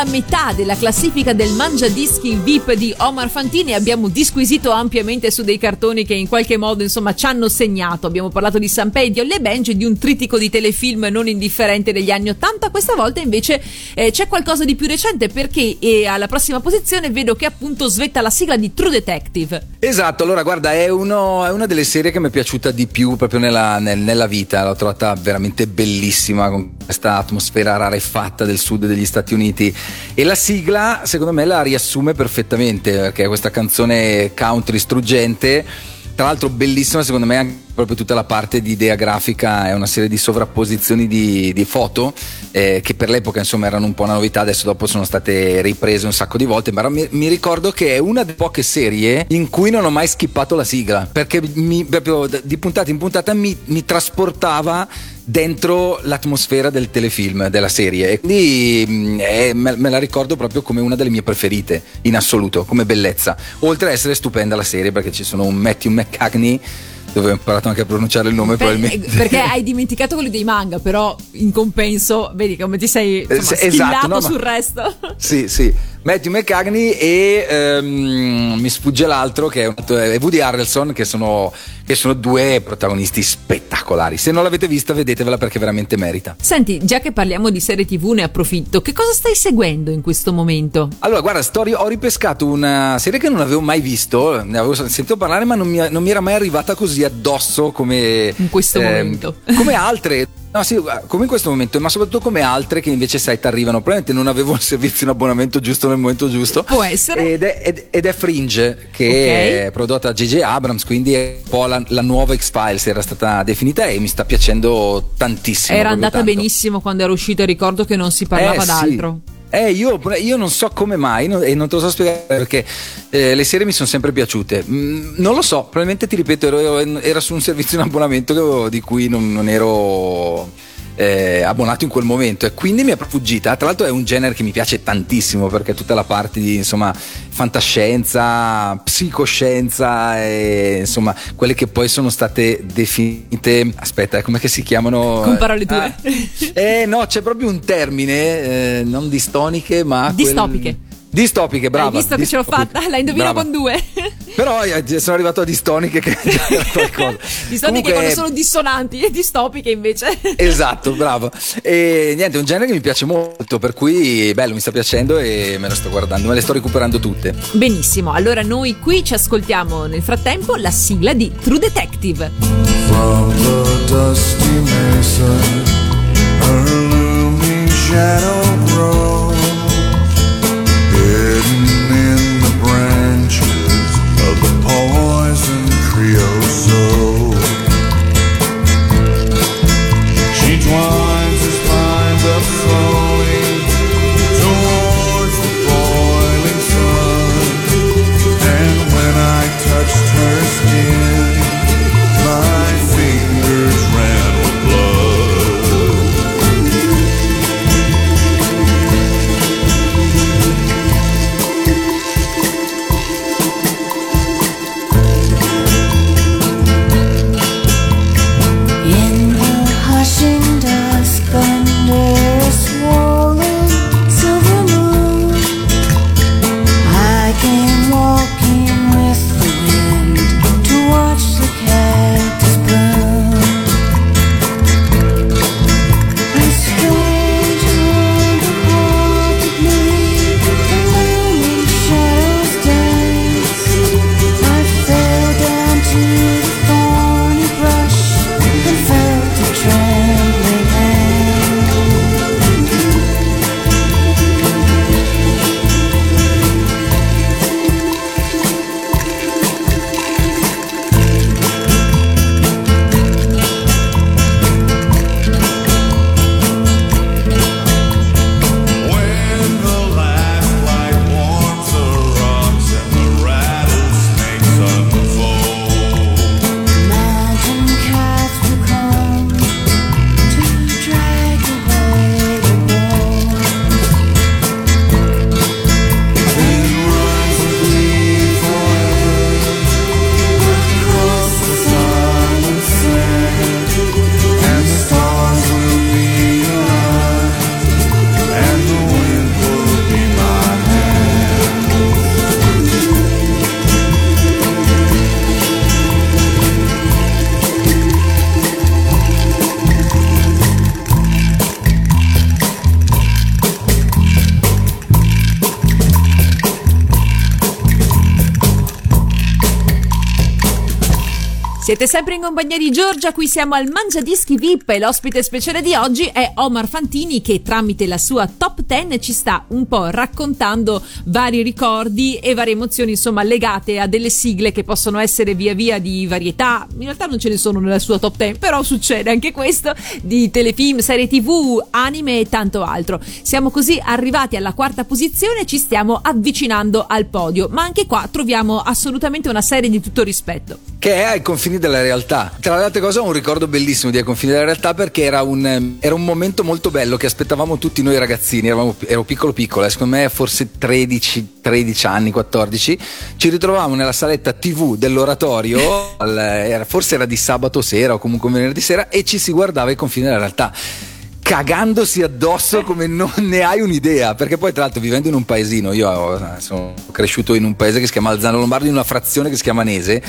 Quindi alla della classifica del Mangia Dischi VIP di Omar Fantini. Abbiamo disquisito ampiamente su dei cartoni che in qualche modo insomma ci hanno segnato. Abbiamo parlato di Sanpei, di Olle Benji, di un trittico di telefilm non indifferente degli anni Ottanta. Questa volta invece eh, c'è qualcosa di più recente perché eh, alla prossima posizione vedo che appunto svetta la sigla di True Detective. Esatto, allora guarda, è, uno- è una delle serie che mi è piaciuta di più proprio nella, nel- nella vita, l'ho trovata veramente bellissima con questa atmosfera rarefatta del sud degli Stati Uniti e la sigla secondo me la riassume perfettamente, perché questa canzone country struggente, tra l'altro bellissima secondo me anche proprio tutta la parte di idea grafica, è una serie di sovrapposizioni di, di foto eh, che per l'epoca insomma erano un po' una novità, adesso dopo sono state riprese un sacco di volte, ma mi, mi ricordo che è una delle poche serie in cui non ho mai skippato la sigla, perché mi, proprio di puntata in puntata mi, mi trasportava dentro l'atmosfera del telefilm, della serie. E quindi mh, è- me, me la ricordo proprio come una delle mie preferite, in assoluto, come bellezza. Oltre ad essere stupenda la serie, perché ci sono un Matthew McCagney, dove ho imparato anche a pronunciare il nome Per- probabilmente. perché hai dimenticato quelli dei manga, però in compenso vedi come ti sei insomma, Eh, schillato esatto, no, sul resto. Sì, sì. Matthew McCagney e ehm, mi sfugge l'altro che è, Woody Harrelson che sono, che sono due protagonisti spettacolari. Se non l'avete vista vedetevela perché veramente merita. Senti, già che parliamo di serie TV, ne approfitto. Che cosa stai seguendo in questo momento? Allora, guarda, sto- ho ripescato una serie che non avevo mai visto, ne avevo sentito parlare, ma non mi, non mi era mai arrivata così addosso come. In questo ehm, momento. Come altre. No, sì, come in questo momento, ma soprattutto come altre che invece sai ti arrivano. Probabilmente non avevo il servizio in abbonamento giusto nel momento giusto. Può essere. Ed è, ed- ed è Fringe, che Ok. è prodotta da J.J. Abrams, quindi è un po' la, la nuova X-Files, era stata definita e mi sta piacendo tantissimo. Era andata tanto. benissimo quando era uscito, ricordo che non si parlava Eh, d'altro. sì. Eh, io, io non so come mai no- e non te lo so spiegare perché eh, le serie mi sono sempre piaciute. Mm, non lo so, probabilmente ti ripeto, ero, era su un servizio in abbonamento di cui non, non ero eh, abbonato in quel momento e quindi mi è fuggita. Tra l'altro è un genere che mi piace tantissimo perché tutta la parte di insomma fantascienza, psicoscienza e insomma quelle che poi sono state definite. Aspetta, come si chiamano? Con parole dure. Ah, eh no, c'è proprio un termine, eh, non distoniche, ma. quel- Distopiche. Distopiche, brava. Hai visto che ce l'ho distopiche. fatta? La indovino Brava. con due. Però eh, sono arrivato a distoniche che era qualcosa. Distoniche Comunque- quando sono dissonanti e distopiche invece. Esatto, bravo. E niente, è un genere che mi piace molto, per cui bello, mi sta piacendo e me lo sto guardando, me le sto recuperando tutte. Benissimo, allora noi qui ci ascoltiamo nel frattempo la sigla di True Detective. From the dusty mesa, a looming shadow grows, soir. Siete sempre in compagnia di Giorgia, qui siamo al Mangiadischi VIP e l'ospite speciale di oggi è Omar Fantini che tramite la sua top 10 ci sta un po' raccontando vari ricordi e varie emozioni insomma legate a delle sigle che possono essere via via di varietà, in realtà non ce ne sono nella sua top 10, però succede anche questo, di telefilm, serie tv, anime e tanto altro. Siamo così arrivati alla quarta posizione e ci stiamo avvicinando al podio, ma anche qua troviamo assolutamente una serie di tutto rispetto. che è ai confini della realtà. Tra le altre cose ho un ricordo bellissimo di ai confini della realtà perché era un, ehm, era un momento molto bello che aspettavamo tutti noi ragazzini, eravamo, ero piccolo piccolo, eh, secondo me forse 13, 13 anni, 14, ci ritrovavamo nella saletta tv dell'oratorio, al- era- forse era di sabato sera o comunque venerdì sera e ci si guardava ai confini della realtà. Cagandosi addosso come non ne hai un'idea, perché poi tra l'altro vivendo in un paesino, io eh, sono cresciuto in un paese che si chiama Alzano Lombardo, in una frazione che si chiama Nese,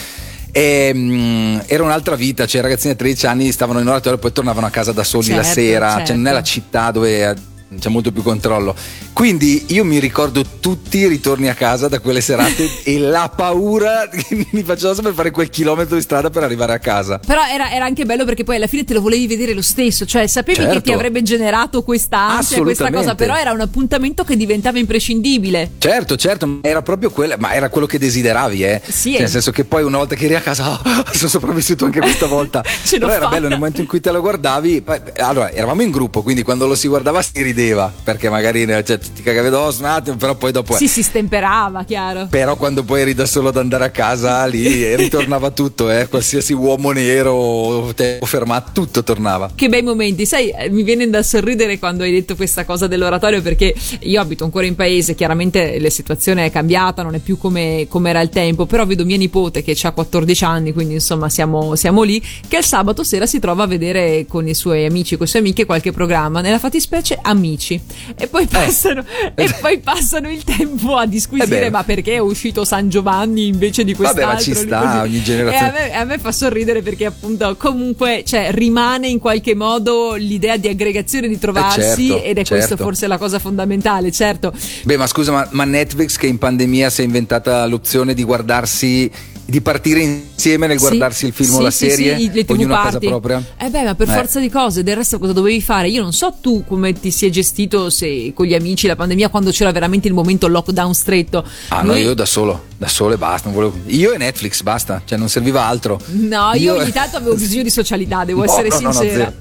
e, mm, era un'altra vita, cioè i ragazzini a 13 anni stavano in oratorio e poi tornavano a casa da soli la Certo, sera, certo. cioè non è la città dove c'è molto più controllo. Quindi io mi ricordo tutti i ritorni a casa da quelle serate e la paura che mi facevo sempre fare quel chilometro di strada per arrivare a casa. Però era, era anche bello perché poi alla fine te lo volevi vedere lo stesso, cioè sapevi che Certo. ti avrebbe generato questa ansia, questa cosa, però era un appuntamento che diventava imprescindibile. Certo, certo, era proprio quello, ma era quello che desideravi, eh. Sì, Cioè, eh. nel senso che poi una volta che eri a casa, oh, sono sopravvissuto anche questa volta. Ce Però era fatta. bello nel momento in cui te lo guardavi. poi- allora, eravamo in gruppo, quindi quando lo si guardava si rideva, perché magari eh, cioè, ti cagavi addosso un attimo, però poi dopo. Sì, si stemperava, chiaro. Però quando poi eri da solo ad andare a casa lì ritornava tutto, eh, qualsiasi uomo nero tempo fermato, tutto tornava. Che bei momenti, sai, eh, mi viene da sorridere quando hai detto questa cosa dell'oratorio perché io abito ancora in paese, chiaramente la situazione è cambiata, non è più come, come era il tempo, però vedo mia nipote che ha 14 anni, quindi insomma siamo, siamo lì, che il sabato sera si trova a vedere con i suoi amici, con le sue amiche qualche programma, nella fattispecie Amici, e poi passano, e poi passano il tempo a disquisire Eh ma perché è uscito San Giovanni invece di Vabbè, quest'altro. ma ci sta, così. ogni E a generazione. me, a me fa sorridere perché appunto comunque cioè, rimane in qualche modo l'idea di aggregazione, di trovarsi certo, ed è certo. forse la cosa fondamentale, certo. Beh, ma scusa, ma, ma Netflix che in pandemia si è inventata l'opzione di guardarsi, di partire insieme nel guardarsi il film o la serie, sì, le TV ognuno a casa propria? Eh beh, ma per Eh. forza di cose, del resto cosa dovevi fare? Io non so tu come ti sia gestito se con gli amici la pandemia quando c'era veramente il momento lockdown stretto. Ah no, Noi- io da solo, da solo e basta. volevo- Io e Netflix, basta, cioè non serviva altro. No, io, ogni tanto avevo bisogno di socialità, devo No, essere no, no, no, sincera. zero.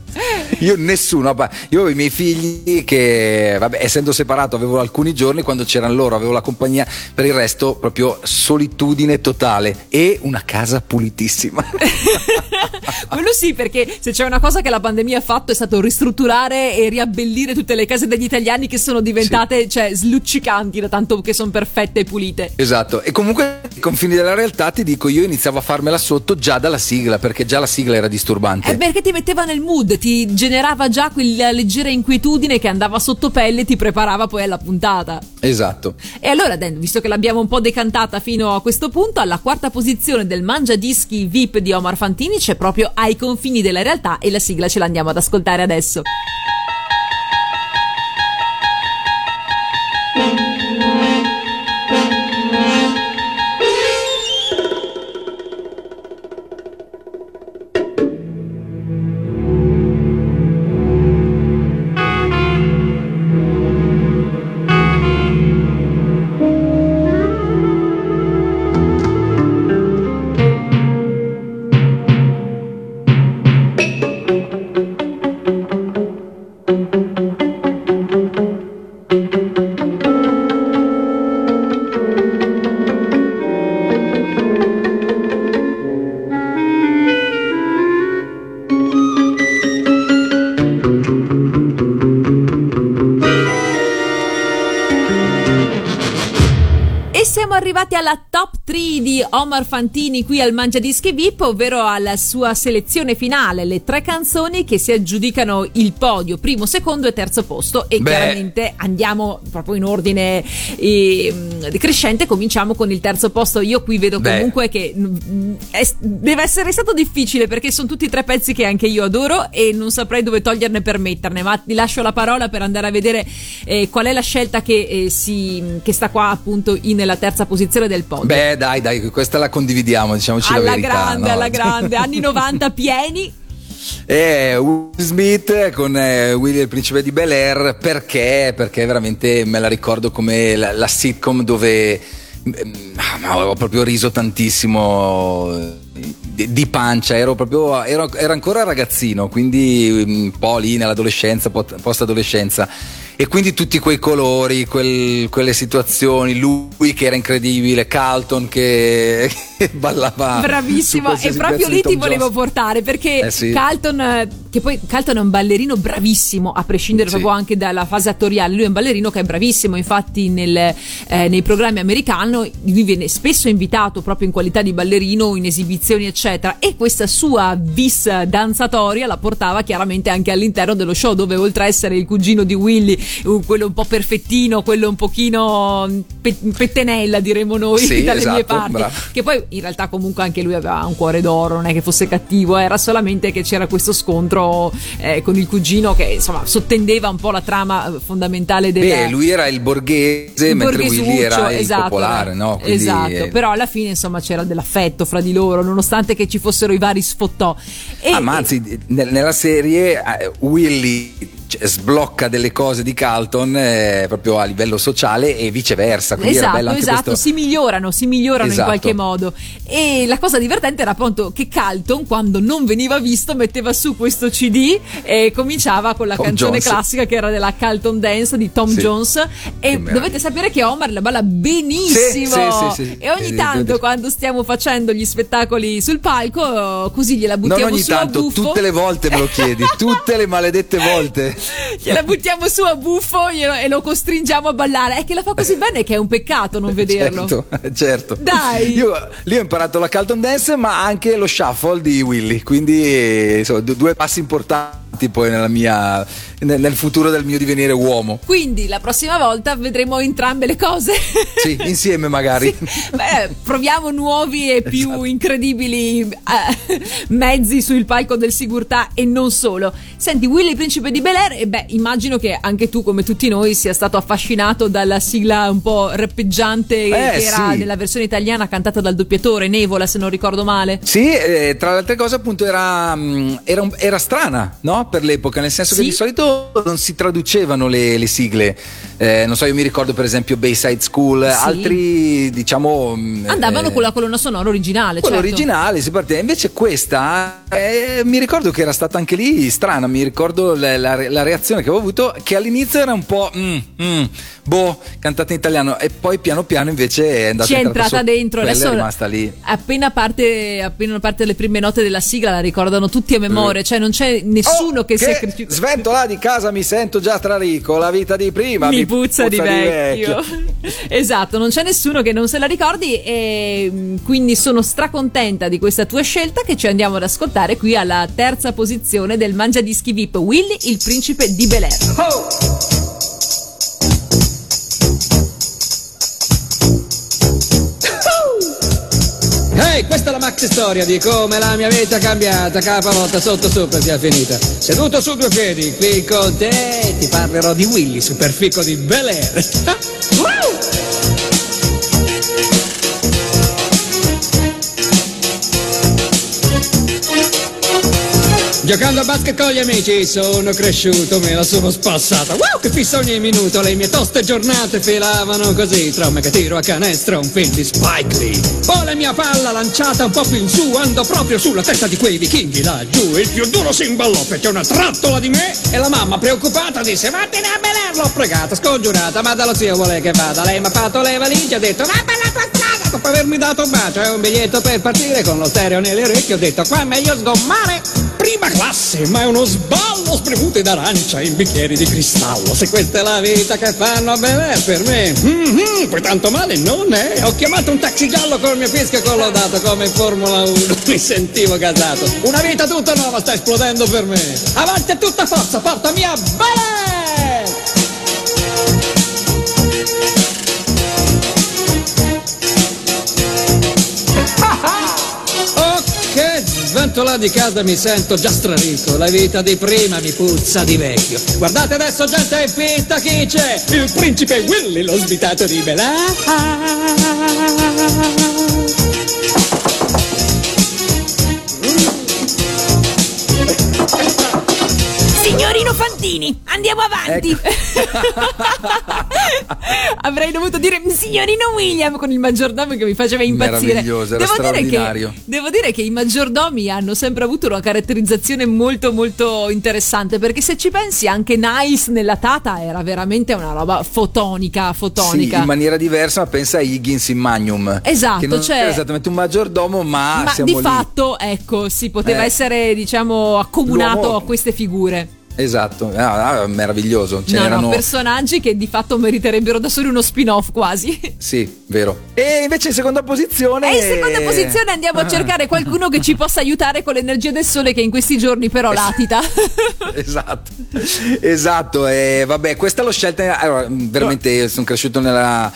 Io nessuno, io avevo i miei figli che, vabbè, essendo separato avevo alcuni giorni quando c'erano loro, avevo la compagnia, per il resto proprio solitudine totale e una casa pulitissima. Quello sì, perché se c'è una cosa che la pandemia ha fatto è stato ristrutturare e riabbellire tutte le case degli italiani che sono diventate cioè, slutcicanti da tanto che sono perfette e pulite. esatto, e comunque i confini della realtà ti dico, io iniziavo a farmela sotto già dalla sigla, perché già la sigla era disturbante. Eh, perché ti metteva nel mood, ti generava già quella leggera inquietudine che andava sotto pelle e ti preparava poi alla puntata. Esatto. E allora, Dan, visto che l'abbiamo un po' decantata fino a questo punto, alla quarta posizione del Mangia Dischi VIP di Omar Fantini c'è proprio Ai confini della realtà e la sigla ce l'andiamo ad ascoltare adesso. Di Omar Fantini qui al Mangia Dischi VIP, ovvero alla sua selezione finale, le tre canzoni che si aggiudicano il podio, primo, secondo e terzo posto. E Beh. chiaramente andiamo proprio in ordine eh, crescente, cominciamo con il terzo posto. Io qui vedo Beh. comunque che mm, è- deve essere stato difficile perché sono tutti tre pezzi che anche io adoro e non saprei dove toglierne per metterne, ma ti lascio la parola per andare a vedere eh, qual è la scelta che, eh, si, che sta qua appunto in- nella terza posizione posizione del podio. Beh, dai, dai, questa la condividiamo, diciamoci alla la verità. grande, no? alla grande, anni 90 pieni. E Will Smith con eh, Willy il principe di Bel Air perché? Perché veramente me la ricordo come la, la sitcom dove mm, ah, avevo proprio riso tantissimo eh, di, di pancia, ero proprio ero, ero ancora ragazzino, quindi mm, un po' lì nell'adolescenza, post adolescenza. E quindi tutti quei colori, quel- quelle situazioni, lui che era incredibile, Carlton che, che ballava. Bravissimo, e proprio lì ti volevo Jones. portare perché Eh sì. Carlton, che poi Carlton è un ballerino bravissimo, a prescindere Sì. proprio anche dalla fase attoriale, lui è un ballerino che è bravissimo, infatti nel, eh, nei programmi americani lui viene spesso invitato proprio in qualità di ballerino in esibizioni eccetera e questa sua vis danzatoria la portava chiaramente anche all'interno dello show dove oltre a essere il cugino di Willy, uh, quello un po' perfettino, quello un pochino mm, pe- pettenella diremo noi Sì, dalle mie esatto, parti, bravo. che poi in realtà comunque anche lui aveva un cuore d'oro, non è che fosse cattivo, era solamente che c'era questo scontro eh, con il cugino che insomma sottendeva un po' la trama eh, fondamentale del Beh, lui era il borghese, il mentre Willy borghesuccio, era il esatto, popolare, no? Quindi, esatto, eh, però alla fine insomma c'era dell'affetto fra di loro, nonostante che ci fossero i vari sfottò. E, ah, ma anzi, ne- nella serie eh, Willy cioè, sblocca delle cose di Carlton eh, proprio a livello sociale e viceversa. Quindi Esatto, esatto, questo. si migliorano, si migliorano in Esatto. qualche modo. E la cosa divertente era appunto che Calton, quando non veniva visto, metteva su questo CD e cominciava con la Tom canzone Jones. classica che era della Calton Dance di Tom Sì. Jones. E dovete sapere che Omar la balla benissimo. Sì, sì, sì, sì. E ogni Eh, tanto, quando stiamo facendo gli spettacoli sul palco, così gliela Non buttiamo ogni su a tanto, buffo. tutte le volte me lo chiedi, tutte le maledette volte. Gliela buttiamo su a buffo e lo costringiamo a ballare. È che la fa così bene che è un peccato non vederlo. Certo, certo. Dai. Io lì ho imparato la Carlton Dance, ma anche lo shuffle di Willy. Quindi, eh, insomma, du- due passi importanti poi nella mia, nel, nel futuro del mio divenire uomo. Quindi la prossima volta vedremo entrambe le cose. Sì, insieme magari. Beh, proviamo nuovi e più Esatto. incredibili eh, mezzi sul palco del Sigurtà e non solo. Senti, Willy Principe di Bel Air, e beh, immagino che anche tu, come tutti noi, sia stato affascinato dalla sigla un po' rappeggiante che era sì. nella versione italiana cantata dal doppiatore Nevola, se non ricordo male. Sì, eh, tra le altre cose appunto era, mm, era, era strana no? Per l'epoca, nel senso Sì. che di solito non si traducevano le, le sigle. Eh, non so, io mi ricordo per esempio Bayside School, Sì. altri diciamo... mm, Andavano eh, con la colonna sonora originale, Quello certo. originale si partiva, invece questa eh, mi ricordo che era stata anche lì strana, mi ricordo la, la- la reazione che avevo avuto che all'inizio era un po' mm, mm, boh, cantata in italiano e poi piano piano invece è andata ci è entrata entrata sotto dentro adesso è rimasta lì. appena parte appena parte le prime note della sigla la ricordano tutti a memoria cioè non c'è nessuno Oh, che, che svento là di casa mi sento già strarico, la vita di prima mi puzza, di vecchio. vecchio. esatto non c'è nessuno che non se la ricordi e mm, quindi sono stracontenta di questa tua scelta che ci andiamo ad ascoltare qui alla terza posizione del Mangia Dischi VIP Willy il principe di Bel Air Ehi, questa è la maxi storia di come la mia vita è cambiata, capalotta sotto sopra sia finita. Seduto su due piedi, qui con te ti parlerò di Willy, superfico di Bel Air. Giocando a basket con gli amici sono cresciuto, me la sono spassata. Wow, che fissa ogni minuto, le mie toste giornate filavano così. Tra me che tiro a canestro un film di Spike Lee. Poi la mia palla lanciata un po' più in su, andò proprio sulla testa di quei vichinghi laggiù. Il più duro si imballò perché una trattola di me. E la mamma preoccupata disse, vattene a Belen, l'ho pregata, scongiurata, ma dallo zio vuole che vada. Lei mi ha fatto le valigie, ha detto, va per la tua strada, dopo avermi dato un bacio e un biglietto per partire con lo stereo nelle orecchie, ho detto, qua è meglio sgommare. Classe, ma è uno sballo, spremute d'arancia in bicchieri di cristallo. Se questa è la vita che fanno a bere per me, mhm, poi tanto male non è. Ho chiamato un taxi giallo col mio fischio collautato come in Formula 1. Mi sentivo gasato. Una vita tutta nuova sta esplodendo per me. Avanti a tutta forza, portami a bere! Lato là di casa mi sento già straricco, la vita di prima mi puzza di vecchio. Guardate adesso gente fitta chi c'è? Il principe Willy, lo svitato di Belà. Fantini, andiamo avanti. Avrei dovuto dire signorino William con il maggiordomo che mi faceva impazzire. Meraviglioso, era dire, straordinario. che, devo dire che i maggiordomi hanno sempre avuto una caratterizzazione molto molto interessante perché se ci pensi anche Niles nella Tata era veramente una roba fotonica, Sì, fotonica. in maniera diversa, ma pensa a Higgins in Magnum. Esatto, che non cioè- era esattamente un maggiordomo, ma, Ma siamo di lì. fatto, ecco, si poteva Eh. essere, diciamo, accomunato L'uomo- a queste figure. Esatto, ah, ah, meraviglioso. Ce no, n'erano... no, personaggi che di fatto meriterebbero da soli uno spin-off quasi. Sì, vero. E invece in seconda posizione... E in seconda posizione andiamo a Ah. cercare qualcuno che ci possa aiutare con l'energia del sole che in questi giorni però latita. esatto, esatto. E vabbè, questa l'ho scelta. Allora, veramente io sono cresciuto nella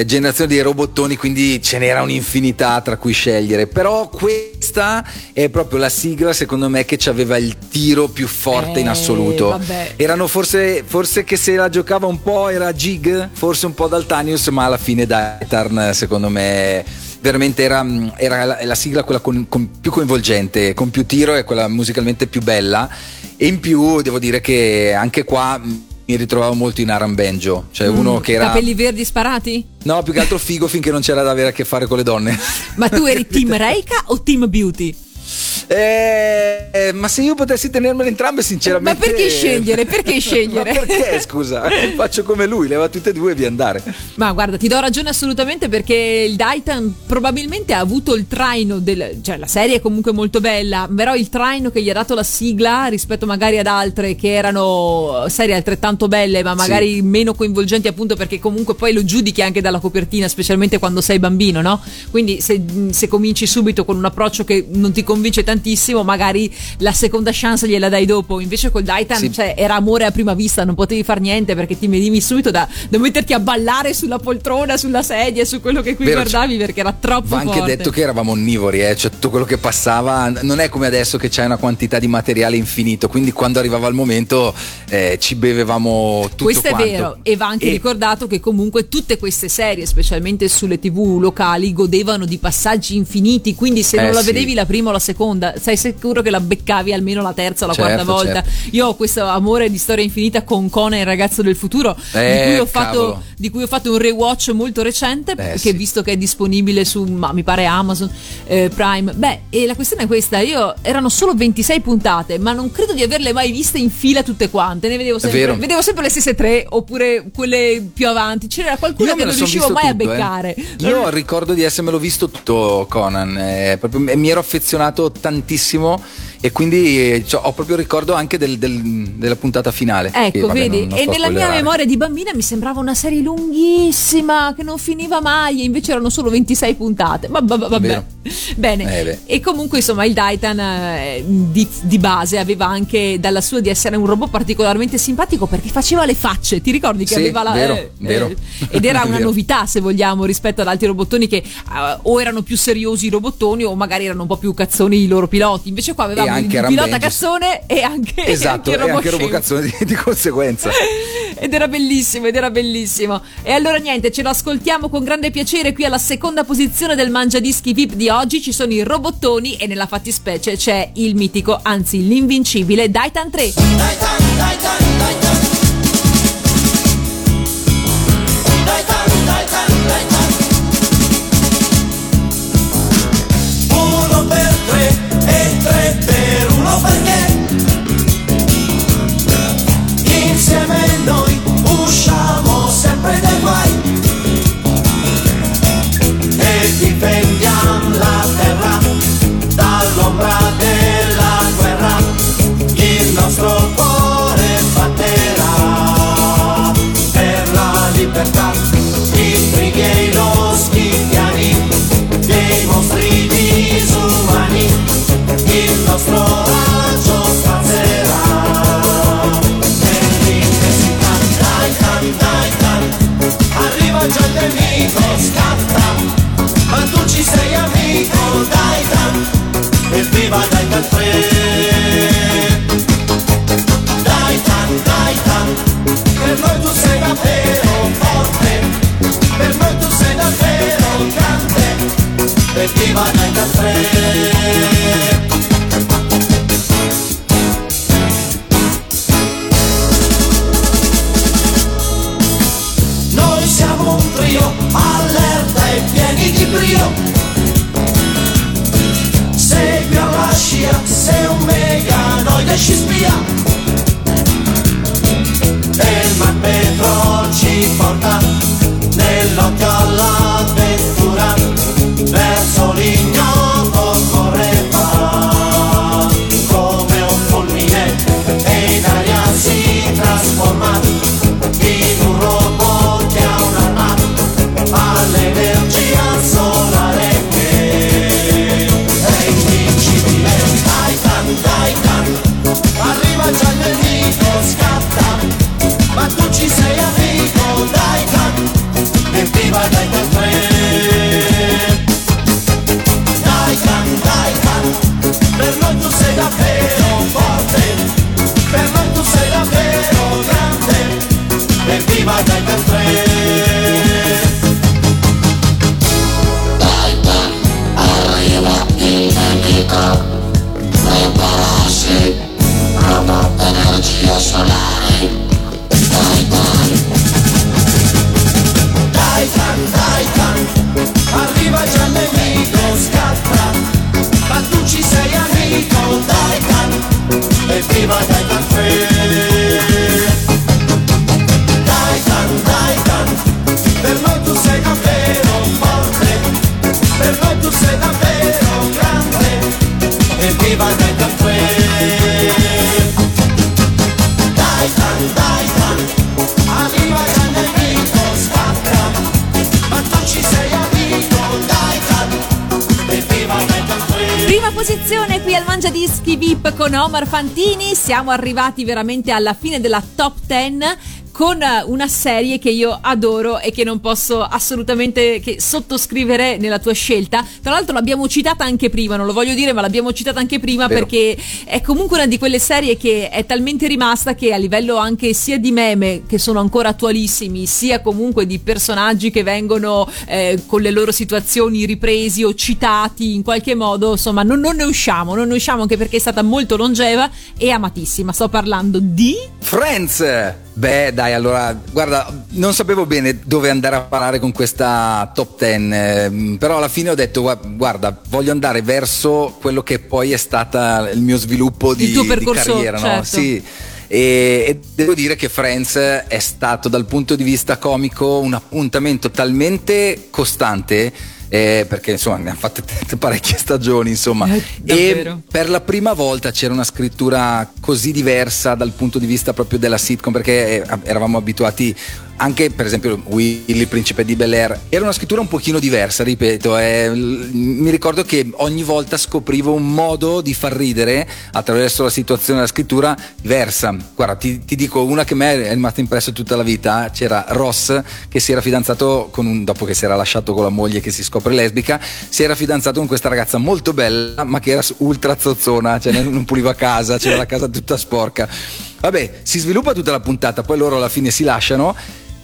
eh, generazione dei robottoni, quindi ce n'era un'infinità tra cui scegliere. Però questa è proprio la sigla, secondo me, che ci aveva il tiro più forte in Eh, assoluto. vabbè. Erano forse, forse che se la giocava un po' era Jig, forse un po' Daltanius, ma alla fine Daitarn, secondo me veramente era, mh, era la, la sigla quella con, con più coinvolgente, con più tiro e quella musicalmente più bella. E in più devo dire che anche qua mh, mi ritrovavo molto in Aram Benjo, cioè uno che era... Mm, Capelli verdi sparati? No, più che altro figo finché non c'era da avere a che fare con le donne. Ma tu eri team Reika o team Beauty? Eh, ma se io potessi tenermele entrambe, sinceramente. Ma perché scegliere? Perché scegliere? ma perché, scusa? Faccio come lui, leva tutte e due e via andare. Ma guarda, ti do ragione assolutamente perché il Daitan probabilmente ha avuto il traino del... cioè la serie è comunque molto bella, però il traino che gli ha dato la sigla rispetto magari ad altre che erano serie altrettanto belle ma magari meno coinvolgenti appunto perché comunque poi lo giudichi anche dalla copertina, specialmente quando sei bambino, no? Quindi se, se cominci subito con un approccio che non ti convince tantissimo, magari la seconda chance gliela dai dopo, invece col Daitan Sì. cioè, era amore a prima vista, non potevi far niente perché ti venivi subito da, da metterti a ballare sulla poltrona, sulla sedia, su quello che qui Vero, guardavi perché era troppo Va anche forte. detto che eravamo onnivori, eh, cioè tutto quello che passava non è come adesso che c'è una quantità di materiale infinito, quindi quando arrivava il momento eh, ci bevevamo tutto Questo quanto. è vero, e va anche E- ricordato che comunque tutte queste serie, specialmente sulle tv locali, godevano di passaggi infiniti, quindi se non Eh, la sì. vedevi la prima o la seconda, sei sicuro che la beccavi almeno la terza o la Certo, quarta volta. certo. Io ho questo amore di storia infinita con Conan, il ragazzo del futuro, di, Eh, cui ho fatto, di cui ho fatto un rewatch molto recente, Eh, che sì. visto che è disponibile su, ma mi pare Amazon eh, Prime. Beh, e la questione è questa, io erano solo 26 puntate, ma non credo di averle mai viste in fila tutte quante, ne vedevo sempre, vedevo sempre le stesse tre, oppure quelle più avanti, c'era qualcuna Io che non riuscivo mai tutto, a eh. beccare. Io ricordo di essermelo visto tutto Conan, eh, proprio- mi ero affezionato tantissimo e quindi eh, cioè, ho proprio ricordo anche del- del- della puntata finale. Ecco, vabbè, vedi? non- non e nella mia memoria di bambina mi sembrava una serie lunghissima che non finiva mai, e invece erano solo 26 puntate. Ma va- va- vabbè. Vero. Bene. Eh, e comunque, insomma, il Daitan eh, di, di base aveva anche dalla sua di essere un robot particolarmente simpatico perché faceva le facce. Ti ricordi che Sì, aveva la. vero, eh, vero. eh, ed era una novità, se vogliamo, rispetto ad altri robottoni che eh, o erano più seriosi i robottoni o magari erano un po' più cazzoni i loro piloti. Invece qua avevamo anche il pilota Benji. cazzone e anche, Esatto, anche il e anche scemo. Robocazzone di, di conseguenza. Ed era bellissimo, ed era bellissimo. E allora niente, ce lo ascoltiamo con grande piacere qui alla seconda posizione del Mangiadischi VIP di oggi. Ci sono i robottoni e nella fattispecie c'è il mitico, anzi l'invincibile Daitan 3. Uno Fantini. Siamo arrivati veramente alla fine della top 10 con eh, una serie che io adoro e che non posso assolutamente che sottoscrivere nella tua scelta. Tra l'altro l'abbiamo citata anche prima, non lo voglio dire, ma l'abbiamo citata anche prima Vero. perché è comunque una di quelle serie che è talmente rimasta che a livello anche sia di meme che sono ancora attualissimi, sia comunque di personaggi che vengono eh, con le loro situazioni ripresi o citati in qualche modo, insomma, non, non ne usciamo, non ne usciamo anche perché è stata molto longeva e amatissima. Sto parlando di Friends! Beh, dai, allora, guarda, non sapevo bene dove andare a parare con questa top 10, ehm, però alla fine ho detto, gua- guarda, voglio andare verso quello che poi è stato il mio sviluppo di, Il tuo di percorso, carriera, no? certo. Sì. E, e devo dire che Friends è stato dal punto di vista comico un appuntamento talmente costante eh, perché insomma ne ha fatte parecchie stagioni insomma. Eh, e per la prima volta c'era una scrittura così diversa dal punto di vista proprio della sitcom perché eh, eravamo abituati anche per esempio Willy, principe di Bel Air, era una scrittura un pochino diversa, ripeto, eh, mi ricordo che ogni volta scoprivo un modo di far ridere attraverso la situazione della scrittura diversa. Guarda, ti, ti dico una che a me è rimasta impressa tutta la vita, c'era Ross che si era fidanzato con un, dopo che si era lasciato con la moglie che si scopre lesbica, si era fidanzato con questa ragazza molto bella ma che era ultra zozzona, cioè non puliva casa, c'era la casa tutta sporca. Vabbè, si sviluppa tutta la puntata, poi loro alla fine si lasciano.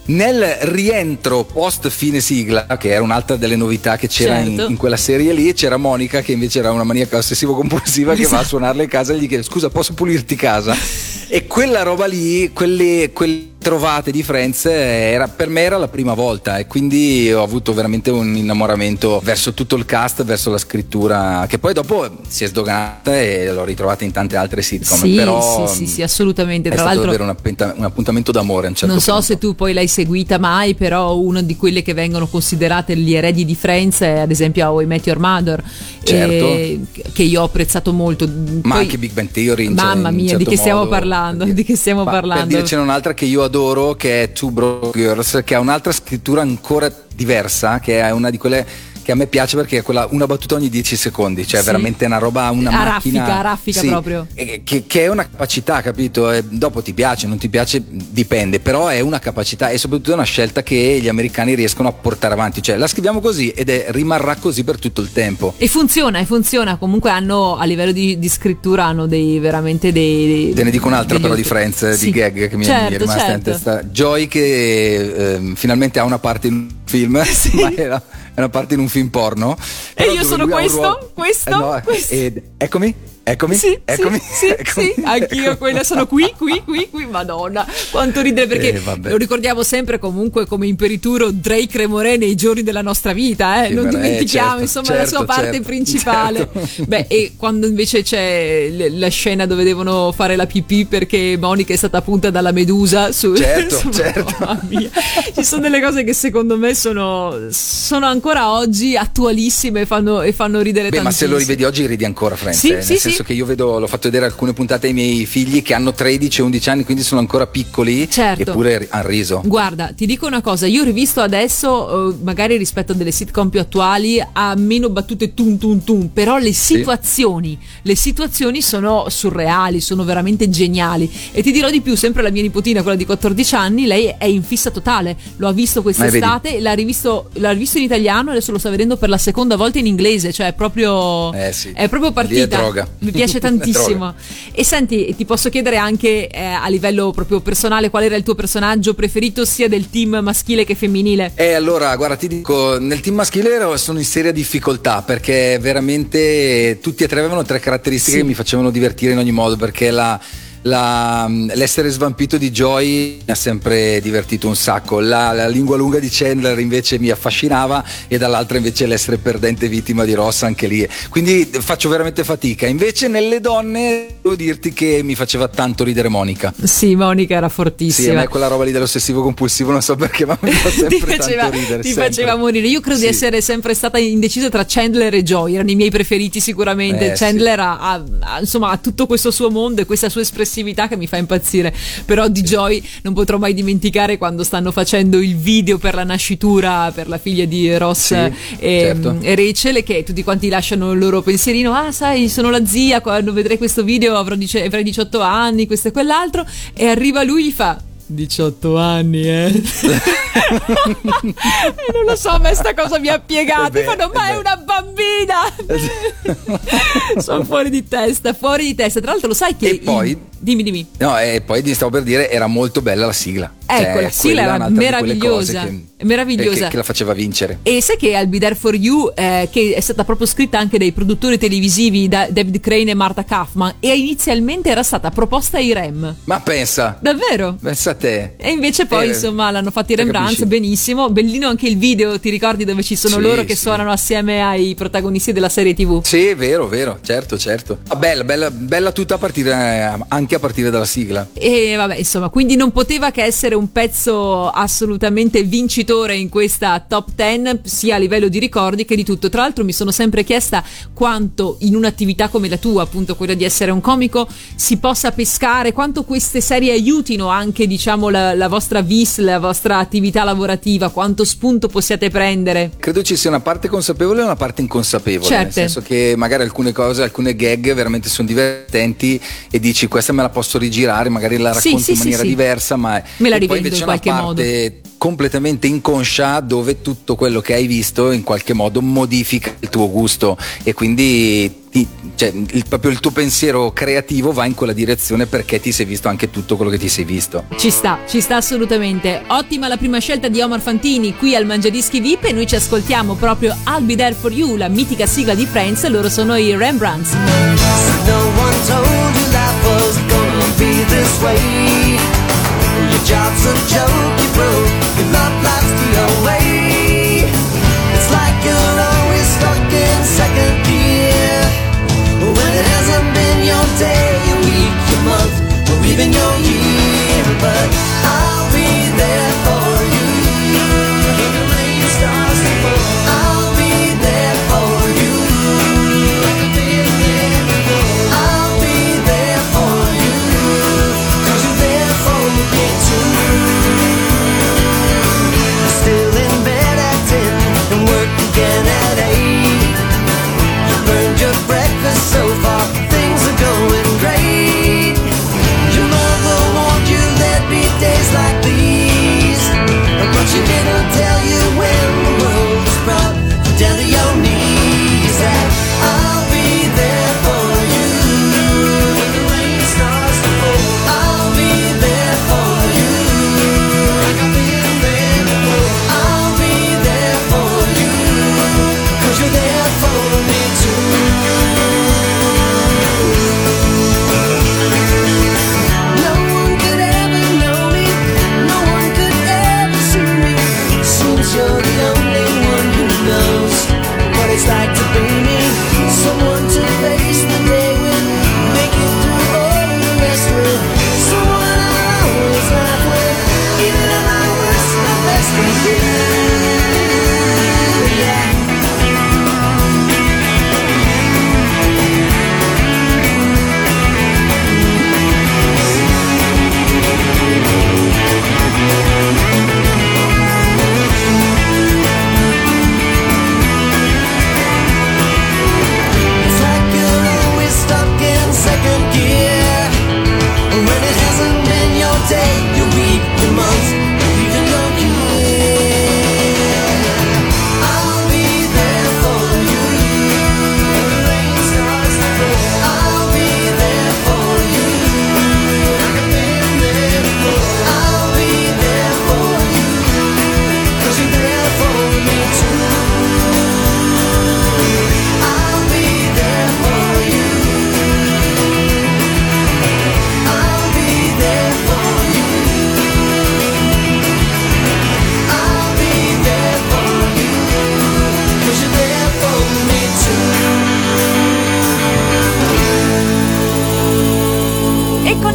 Nel rientro post fine sigla, che era un'altra delle novità che c'era in- Certo. in, quella serie lì, c'era Monica che invece era una maniaca ossessivo-compulsiva che va a suonarle in casa e gli chiede scusa posso pulirti casa? E quella roba lì, quelle, quelle trovate di Friends, eh, era, per me era la prima volta e quindi ho avuto veramente un innamoramento verso tutto il cast, verso la scrittura, che poi dopo si è sdoganata e l'ho ritrovata in tante altre sitcom. Sì, però sì, sì, sì, assolutamente. È Tra stato l'altro davvero un, appuntamento d'amore un certo non so punto. se tu poi l'hai seguita mai, però una di quelle che vengono considerate gli eredi di Friends è ad esempio How I Met Your Mother, Certo. eh, che io ho apprezzato molto. Ma Poi- anche Big Bang Theory. in Mamma cer- in mia, certo di che stiamo modo, parlando? Di che stiamo Ma parlando? Per dircene un'altra che io adoro, che è Two Broke Girls, che ha un'altra scrittura ancora diversa, che è una di quelle che a me piace perché è quella una battuta ogni 10 secondi, cioè Sì. veramente una roba, una A macchina. raffica, raffica Sì, proprio. e Che, che è una capacità, capito? E dopo ti piace, non ti piace, dipende, però è una capacità e soprattutto è una scelta che gli americani riescono a portare avanti, cioè la scriviamo così ed è, rimarrà così per tutto il tempo. E funziona, e funziona. Comunque hanno a livello di, di scrittura hanno dei veramente dei. dei- Te ne dico un'altra però di Friends, Sì. di gag che mi, mi certo, è rimasta certo. in testa. Joy che ehm, finalmente ha una parte in un film, ma era, è una parte in un film porno. E io sono questo, questo, Eh, no, questo. ed- eccomi, eccomi, Sì, eccomi. sì, sì, eccomi, sì, anch'io quella sono qui, qui, qui, qui, madonna, quanto ridere perché Eh, lo ricordiamo sempre comunque come imperituro Drake Remore nei giorni della nostra vita, eh? Sì, non ma- eh, dimentichiamo certo, insomma la certo, sua parte certo, principale. certo. Beh, e quando invece c'è la scena dove devono fare la pipì perché Monica è stata punta dalla medusa su... Certo, su- certo. Mamma mia. Ci sono delle cose che secondo me sono, sono ancora oggi attualissime e fanno, e fanno ridere Beh, ma se lo tantissimo. rivedi oggi ridi ancora, Franz. Sì, eh, nel sì, senso sì. che io vedo, l'ho fatto vedere alcune puntate ai miei figli che hanno 13 e 11 anni, quindi sono ancora piccoli. Certo. Eppure hanno riso. Guarda, ti dico una cosa, io ho rivisto adesso, eh, magari rispetto a delle sitcom più attuali, ha meno battute tum tum tum, però le situazioni, le situazioni sono surreali, sono veramente geniali. E ti dirò di più, sempre la mia nipotina, quella di 14 anni, lei è in fissa totale, lo ha visto quest'estate, l'ha rivisto, l'ha rivisto in italiano adesso lo sta vedendo per la seconda volta in inglese, cioè è proprio, Eh sì. è proprio Lì è partita. droga. Mi piace tantissimo. E senti, ti posso chiedere anche eh, a livello proprio personale qual era il tuo personaggio preferito sia del team maschile che femminile? E allora, guarda, ti dico, nel team maschile sono in seria difficoltà perché veramente tutti e tre avevano tre caratteristiche Sì. che mi facevano divertire in ogni modo perché la- la- l'essere svampito di Joy mi ha sempre divertito un sacco, la, la lingua lunga di Chandler invece mi affascinava e dall'altra invece l'essere perdente vittima di Ross anche lì. Quindi faccio veramente fatica. Invece nelle donne devo dirti che mi faceva tanto ridere Monica. Sì, Monica era Sì, a fortissima. me quella roba lì dell'ossessivo compulsivo non so perché, ma mi fa sempre faceva, tanto ridere. ti sempre. faceva morire. Io credo di Sì. essere sempre stata indecisa tra Chandler e Joy, erano i miei preferiti sicuramente. Eh, sì. Chandler ha, ha- ha- insomma, ha tutto questo suo mondo e questa sua espressività che mi fa impazzire. Però di Joy non potrò mai dimenticare quando stanno facendo il video per la nascitura per la figlia di Ross Sì, e, certo. e Rachel che tutti quanti lasciano il loro pensierino. Ah, sai, sono la zia, quando vedrei questo video avrò dice- avrai 18 anni, questo e quell'altro. E arriva lui e gli fa. 18 anni, eh. non lo so, a me sta cosa mi ha piegato. Eh beh, Fanno, ma è beh. una bambina! Sono fuori di testa, fuori di testa. Tra l'altro, lo sai che. E poi- Dimmi, dimmi. No, e poi ti stavo per dire, era molto bella la sigla. Ecco, la sigla era meravigliosa, che- meravigliosa. Che, che la faceva vincere. E sai che I'll Be There For You, eh, che è stata proprio scritta anche dai produttori televisivi da David Crane e Marta Kaufman, e inizialmente era stata proposta ai Rem. Ma pensa, Davvero? pensa a te. E invece poi Eh, insomma l'hanno fatto i te Rembrandt benissimo, bellino anche il video, ti ricordi dove ci sono Sì, loro che sì. suonano assieme ai protagonisti della serie TV? Sì, vero, vero, certo, certo. Ah, bella, bella, bella tutta a partire, eh, anche a partire dalla sigla. E vabbè, insomma, quindi non poteva che essere un pezzo assolutamente vincitore in questa top 10, sia a livello di ricordi che di tutto. Tra l'altro mi sono sempre chiesta quanto in un'attività come la tua, appunto quella di essere un comico, si possa pescare, quanto queste serie aiutino anche, diciamo, la, la vostra vis, la vostra attività lavorativa, quanto spunto possiate prendere. Credo ci sia una parte consapevole e una parte inconsapevole. Nel Certe. senso che magari alcune cose, alcune gag veramente sono divertenti e dici questa me la posso rigirare, magari la racconto sì, in sì, maniera sì. diversa, ma Me la poi invece in una qualche parte completamente inconscia dove tutto quello che hai visto in qualche modo modifica il tuo gusto e quindi ti- cioè, il, proprio il tuo pensiero creativo va in quella direzione perché ti sei visto anche tutto quello che ti sei visto. Ci sta, ci sta assolutamente. Ottima la prima scelta di Omar Fantini qui al Mangiadischi VIP e noi ci ascoltiamo proprio I'll Be There For You, la mitica sigla di Friends, loro sono i Rembrandts. This way. Your job's a joke, you broke. Your love life's the away. It's like you're always stuck in second gear. When it hasn't been your day, your week, your month, or even your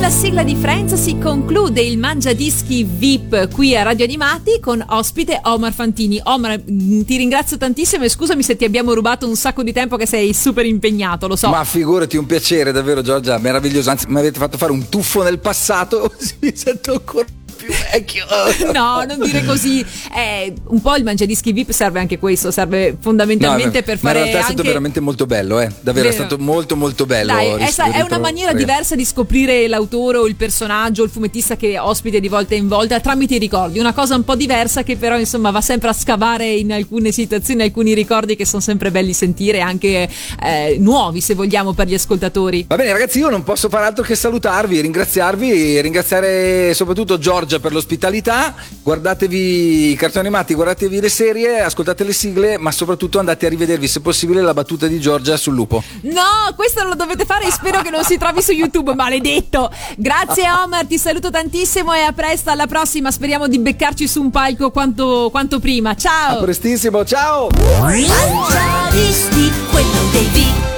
sigla di Friends si conclude il Mangia Dischi VIP qui a Radio Animati con ospite Omar Fantini. Omar, mm, ti ringrazio tantissimo e scusami se ti abbiamo rubato un sacco di tempo che sei super impegnato, lo so. Ma figurati, un piacere davvero Giorgia, meraviglioso. Anzi, mi avete fatto fare un tuffo nel passato, così mi sento ancora più vecchio. No, non dire così. Eh, un po' il mangiadischi VIP serve anche questo, serve fondamentalmente No, per ma fare in realtà è stato anche veramente molto bello, eh. Davvero, è Vero. stato molto molto bello. Dai, è, ris- sa- è una maniera diversa di scoprire l'autore o il personaggio, il fumettista che ospite di volta in volta tramite i ricordi. Una cosa un po' diversa che però insomma va sempre a scavare in alcune situazioni, alcuni ricordi che sono sempre belli sentire, anche eh, nuovi se vogliamo per gli ascoltatori. Va bene ragazzi, io non posso fare altro che salutarvi, ringraziarvi e ringraziare soprattutto Giorgia per l'ospitalità. Guardatevi i cartoni animati, guardatevi le serie, ascoltate le sigle, ma soprattutto andate a rivedervi se possibile la battuta di Giorgia sul lupo. No, questo non lo dovete fare e spero che non si trovi su YouTube, maledetto. Grazie Omar, ti saluto tantissimo e a presto, alla prossima. Speriamo di beccarci su un palco quanto, quanto prima. A Ciao! prestissimo, ciao!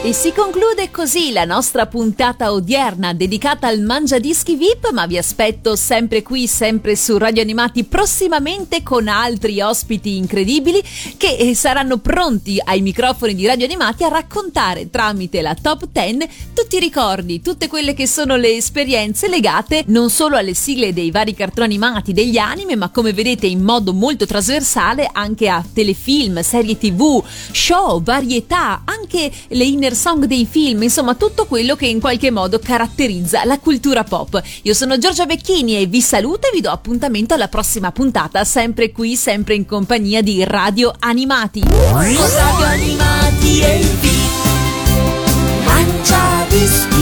E si conclude così la nostra puntata odierna dedicata al Mangiadischi VIP, ma vi aspetto sempre qui, sempre su Radio Animati, prossimamente con altri ospiti incredibili che eh, saranno pronti ai microfoni di Radio Animati a raccontare tramite la top 10 tutti i ricordi, tutte quelle che sono le esperienze legate non solo alle sigle dei vari cartoni animati, degli anime, ma come vedete in modo molto trasversale anche a telefilm, serie tv, show, varietà, anche le inner song dei film, insomma tutto quello che in qualche modo caratterizza la cultura pop. Io sono Giorgia Vecchini e vi saluto e vi do appuntamento alla prossima puntata, sempre qui, sempre in compagnia di Radio Animati. Con radio animati e VIP. Mangiadischi.